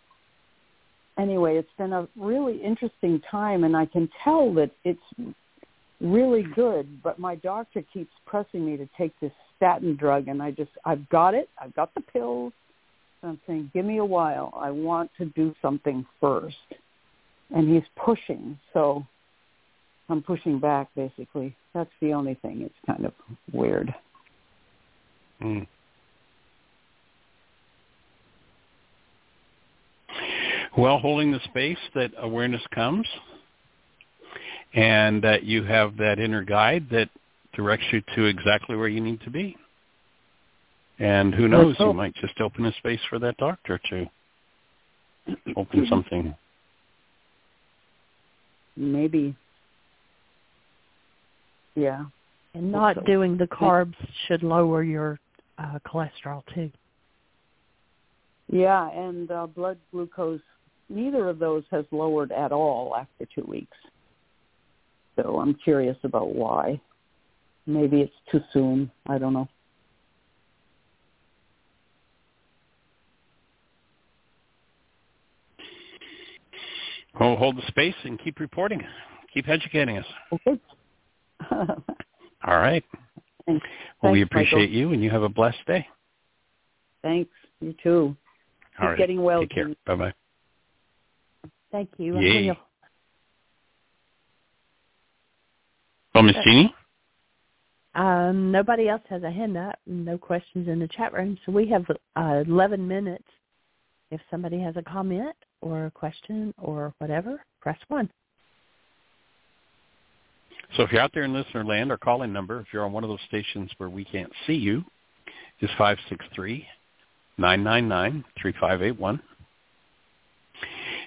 anyway, it's been a really interesting time, and I can tell that it's really good, but my doctor keeps pressing me to take this statin drug, and I just, I've got it. I've got the pills. And I'm saying, give me a while. I want to do something first. And he's pushing, so I'm pushing back, basically. That's the only thing. It's kind of weird. Mm. Well, holding the space that awareness comes and that you have that inner guide that directs you to exactly where you need to be. And who knows, you might just open a space for that doctor to open something. Maybe. Yeah. And not so. doing the carbs should lower your uh, cholesterol too. Yeah, and uh, blood glucose, neither of those has lowered at all after two weeks. So I'm curious about why. Maybe it's too soon. I don't know. Well, hold the space and keep reporting. Keep educating us. Okay. All right. Thanks. Well, we appreciate Michael. you, and you have a blessed day. Thanks. You too. All Keep right. getting well. Take care. Bye-bye. Thank you. Yay. Well, Miss Jeanie? Um, nobody else has a hand up. No questions in the chat room. So we have uh, 11 minutes. If somebody has a comment or a question or whatever, press 1. So if you're out there in listener land, our calling number, if you're on one of those stations where we can't see you, is 563-999-3581.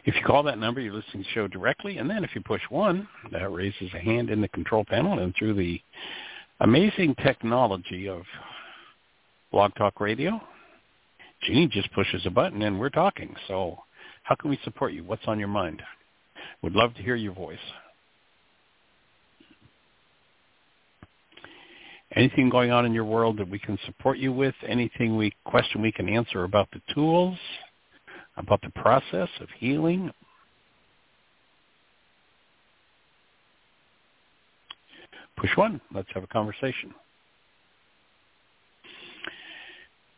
If you call that number, you're listening to the show directly, and then if you push 1, that raises a hand in the control panel, and through the amazing technology of Blog Talk Radio, Jeanie just pushes a button and we're talking. So how can we support you? What's on your mind? We'd love to hear your voice. Anything going on in your world that we can support you with? Anything we question we can answer about the tools, about the process of healing? Push one. Let's have a conversation.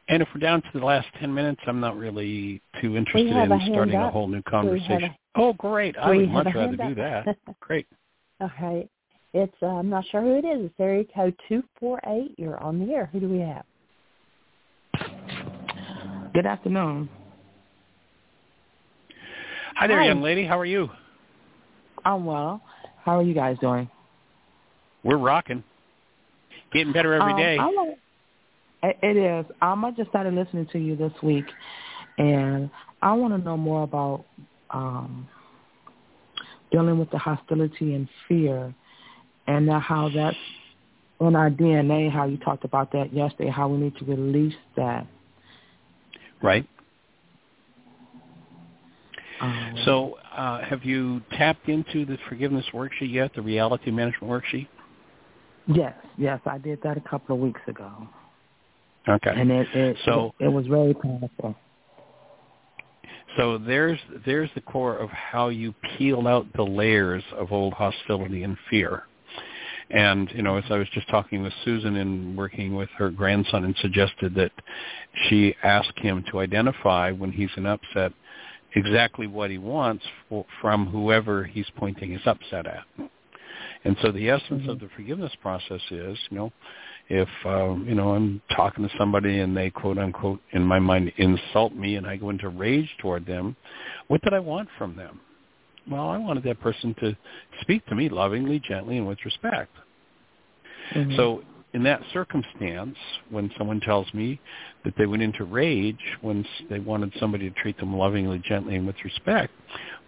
And if we're down to the last 10 minutes, I'm not really too interested in a starting a whole new conversation. A, oh, great! I would much rather do that. Great. Okay. It's uh, I'm not sure who it is. It's area code two four eight. You're on the air. Who do we have? Good afternoon. Hi there, Hi. young lady. How are you? I'm well. How are you guys doing? We're rocking. Getting better every um, day. Want, it it is. Um, I just started listening to you this week, and I want to know more about um, dealing with the hostility and fear, and how that's in our DNA. How you talked about that yesterday. How we need to release that. Right. Um, So, uh, have you tapped into the forgiveness worksheet yet, the reality management worksheet? yes, yes, I did that a couple of weeks ago, Okay. and it it So- it, it was very powerful. So there's there's the core of how you peel out the layers of old hostility and fear. And you know, as I was just talking with Susan and working with her grandson, and suggested that she ask him to identify when he's in upset exactly what he wants for, from whoever he's pointing his upset at. And so the essence of the forgiveness process is, you know, if um, you know I'm talking to somebody and they quote unquote in my mind insult me and I go into rage toward them, what did I want from them? Well, I wanted that person to speak to me lovingly, gently, and with respect. Mhm. So in that circumstance, when someone tells me that they went into rage when they wanted somebody to treat them lovingly, gently, and with respect,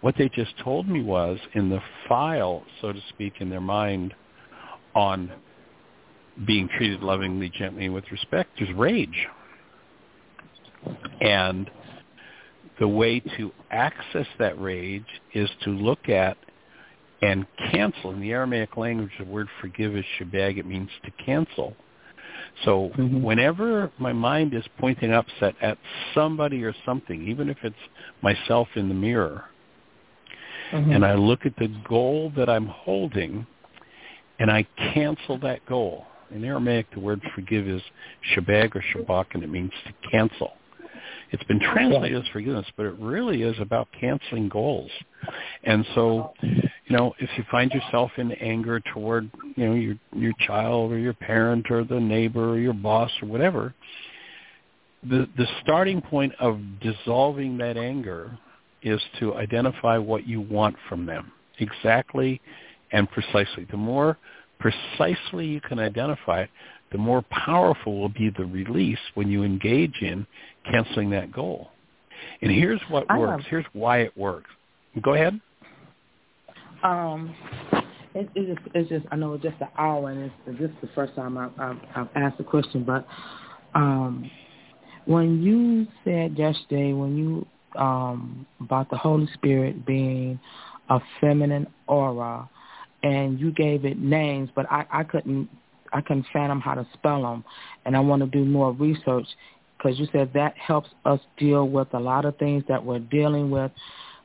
what they just told me was in the file, so to speak, in their mind on being treated lovingly, gently, and with respect, there's rage. And the way to access that rage is to look at and cancel. In the Aramaic language, the word forgive is shabag. It means to cancel. So Mhm. whenever my mind is pointing upset at somebody or something, even if it's myself in the mirror, Mhm. and I look at the goal that I'm holding, and I cancel that goal. In Aramaic, the word forgive is shabag or shabak, and it means to cancel. It's been translated as forgiveness, but it really is about canceling goals. And so, you know, if you find yourself in anger toward, you know, your your child or your parent or the neighbor or your boss or whatever, the the starting point of dissolving that anger is to identify what you want from them exactly and precisely. The more precisely you can identify it, the more powerful will be the release when you engage in canceling that goal. And here's what I works. Here's why it works. Go ahead. Um, it, it's just, it's just, I know it's just an hour, and it's this is the first time I've, I've, I've asked a question, but um, when you said yesterday, when you um about the Holy Spirit being a feminine aura, and you gave it names, but I, I couldn't, I couldn't fathom how to spell them, and I want to do more research because you said that helps us deal with a lot of things that we're dealing with,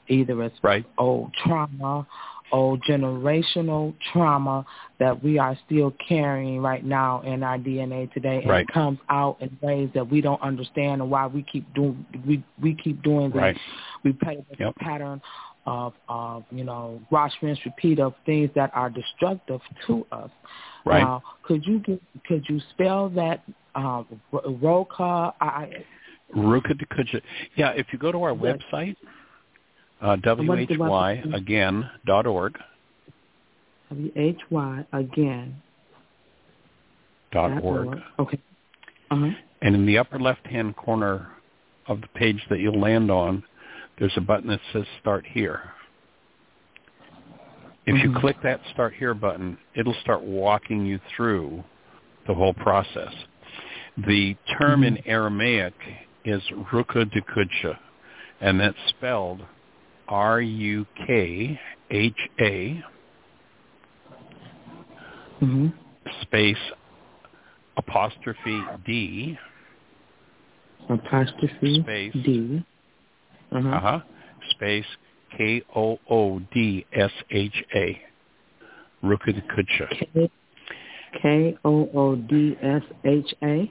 either as Right. old trauma, old generational trauma that we are still carrying right now in our DNA today, and Right. it comes out in ways that we don't understand, and why we keep doing we we keep doing the Right. repetitive Yep. pattern of of you know wash, rinse, repeat of things that are destructive to us. Right. Now, could you give, could you spell that um, Ro- Roka? I, Ruka Dakuja. Yeah, if you go to our website, uh, What is the website? whyagain dot org, W H Y again. dot org, Okay. Uh huh. and in the upper left-hand corner of the page that you'll land on, there's a button that says Start Here. If you Mhm. click that Start Here button, it'll start walking you through the whole process. The term in Aramaic is Ruka Dakucha, and that's spelled R-U-K-H-A Mhm. space apostrophe D Apostrophe Space. D. Uh huh. uh-huh, space K-O-O-D-S-H-A. Rukadakucha. K K O O D S H A.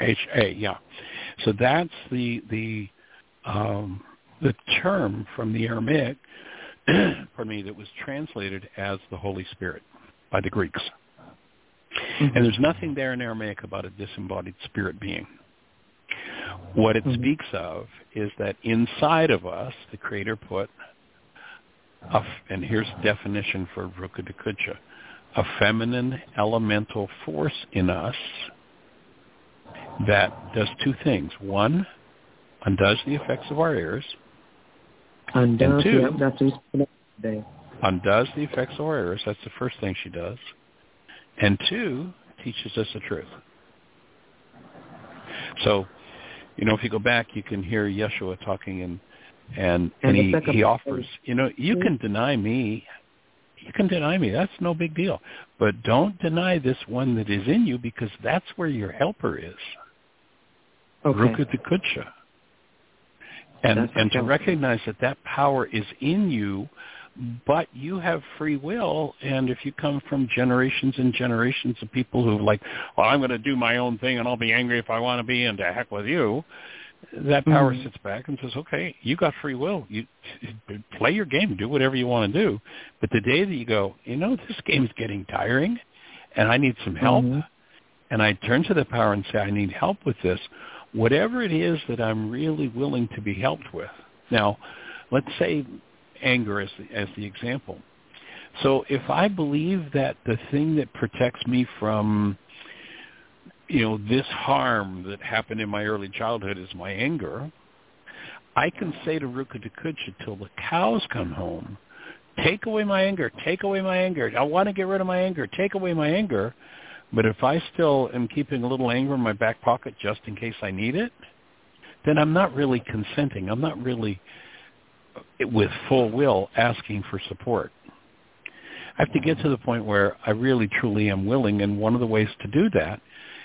H-A, yeah. So that's the, the um, the term from the Aramaic, pardon me, that was translated as the Holy Spirit by the Greeks. Mm-hmm. And there's nothing there in Aramaic about a disembodied spirit being. What it mm-hmm. speaks of is that inside of us, the Creator put, a, and here's the definition for Ruka Dakucha, a feminine elemental force in us that does two things. One, undoes the effects of our errors. Undoes, and two, yep, that's today. undoes the effects of our errors. That's the first thing she does. And two, teaches us the truth. So, you know, if you go back, you can hear Yeshua talking and and, and, and he, he offers, you know, you can deny me you can deny me. That's no big deal. But don't deny this one that is in you because that's where your helper is. Okay. Ruka. And, and to recognize that that power is in you, but you have free will. And if you come from generations and generations of people who like, well, I'm going to do my own thing and I'll be angry if I want to be and to heck with you, that power mm-hmm. sits back and says, "Okay, you got free will. You play your game, do whatever you want to do." But the day that you go, you know, this game's getting tiring, and I need some help, mm-hmm. and I turn to the power and say, "I need help with this," whatever it is that I'm really willing to be helped with. Now, let's say anger as the, as the example. So if I believe that the thing that protects me from you know, this harm that happened in my early childhood is my anger, I can say to Ruka Dakucha till the cows come home, take away my anger, take away my anger. I want to get rid of my anger, take away my anger. But if I still am keeping a little anger in my back pocket just in case I need it, then I'm not really consenting. I'm not really, with full will, asking for support. I have to get to the point where I really truly am willing, and one of the ways to do that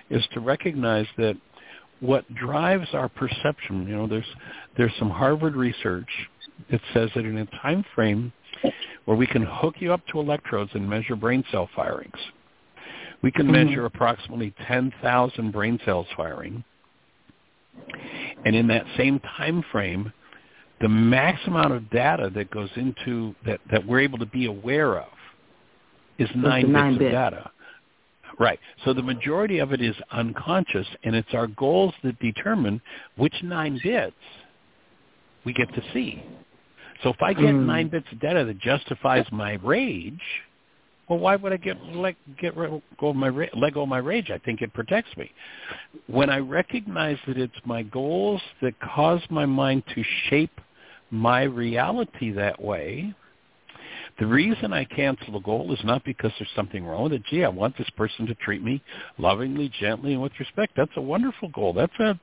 is to recognize that what drives our perception, you know, there's there's some Harvard research that says that in a time frame where we can hook you up to electrodes and measure brain cell firings, we can mm-hmm. measure approximately 10,000 brain cells firing. And in that same time frame, the max amount of data that goes into that, that we're able to be aware of is nine, nine bits, bits of data. Right. So the majority of it is unconscious, and it's our goals that determine which nine bits we get to see. So if I get mm. nine bits of data that justifies my rage, well, why would I get let get go of my let go my rage? I think it protects me. When I recognize that it's my goals that cause my mind to shape my reality that way, the reason I cancel a goal is not because there's something wrong with it. Gee, I want this person to treat me lovingly, gently, and with respect. That's a wonderful goal. That's a,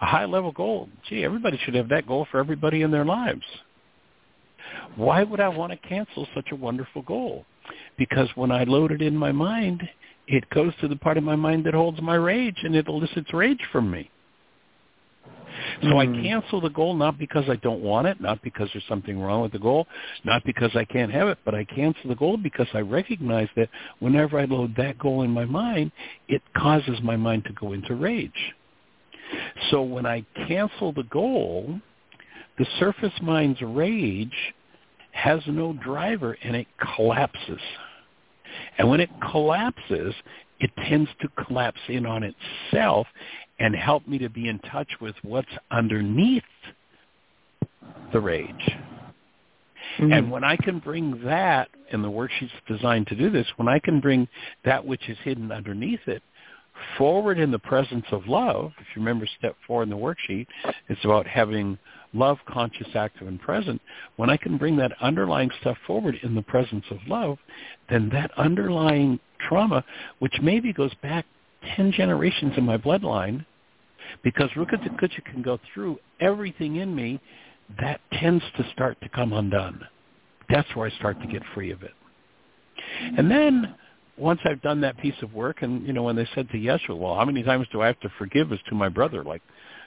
a high-level goal. Gee, everybody should have that goal for everybody in their lives. Why would I want to cancel such a wonderful goal? Because when I load it in my mind, it goes to the part of my mind that holds my rage, and it elicits rage from me. So. I hmm. cancel the goal not because I don't want it, not because there's something wrong with the goal, not because I can't have it, but I cancel the goal because I recognize that whenever I load that goal in my mind, it causes my mind to go into rage. So when I cancel the goal, the surface mind's rage has no driver and it collapses. And when it collapses, it tends to collapse in on itself and help me to be in touch with what's underneath the rage. Mm-hmm. And when I can bring that, and the worksheet's designed to do this, when I can bring that which is hidden underneath it forward in the presence of love, if you remember step four in the worksheet, it's about having love conscious, active, and present. When I can bring that underlying stuff forward in the presence of love, then that underlying trauma, which maybe goes back 10 generations in my bloodline, because Ruka Dakucha can go through everything in me that tends to start to come undone. That's where I start to get free of it. And then once I've done that piece of work, and you know, when they said to Yeshua, "Well, how many times do I have to forgive as to my brother?" Like,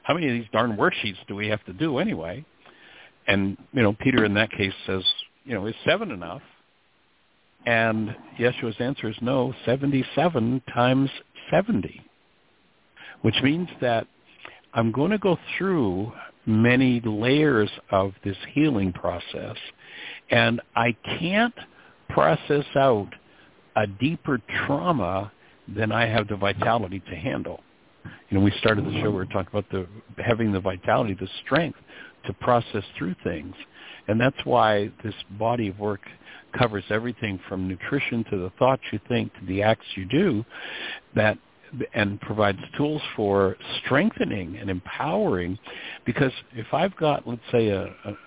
how many of these darn worksheets do we have to do anyway? And you know, Peter in that case says, you know, is seven enough? And Yeshua's answer is no, seventy-seven times seventy, which means that I'm going to go through many layers of this healing process. And I can't process out a deeper trauma than I have the vitality to handle. You know, we started the show, we were talking about the having the vitality, the strength to process through things. And that's why this body of work covers everything from nutrition to the thoughts you think to the acts you do that and provides tools for strengthening and empowering because if I've got let's say a, a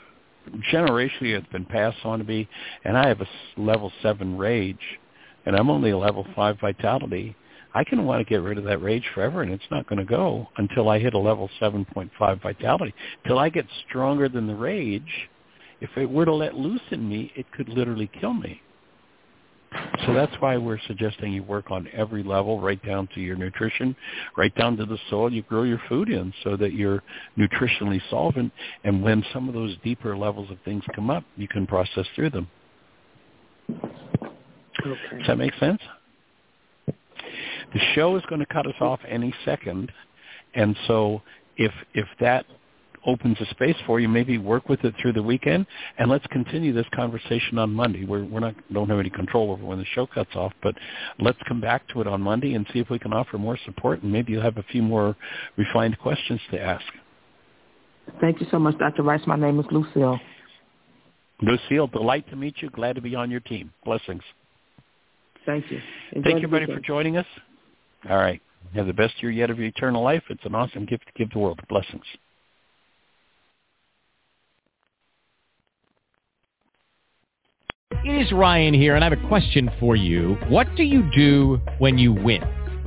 generationally it's been passed on to me and I have a level 7 rage and I'm only a level 5 vitality I can want to get rid of that rage forever, and it's not going to go until I hit a level 7.5 vitality. Till I get stronger than the rage, if it were to let loose in me, it could literally kill me. So that's why we're suggesting you work on every level, right down to your nutrition, right down to the soil you grow your food in so that you're nutritionally solvent. And when some of those deeper levels of things come up, you can process through them. Okay. Does that make sense? The show is going to cut us off any second, and so if if that opens a space for you, maybe work with it through the weekend, and let's continue this conversation on Monday. We're we're not don't have any control over when the show cuts off, but let's come back to it on Monday and see if we can offer more support, and maybe you'll have a few more refined questions to ask. Thank you so much, Dr. Ryce. My name is Lucille. Lucille, delight to meet you. Glad to be on your team. Blessings. Thank you. Enjoy Thank you, everybody, for joining us. All right. Have the best year yet of your eternal life. It's an awesome gift to give the world. Blessings. It is Ryan here, and I have a question for you. What do you do when you win?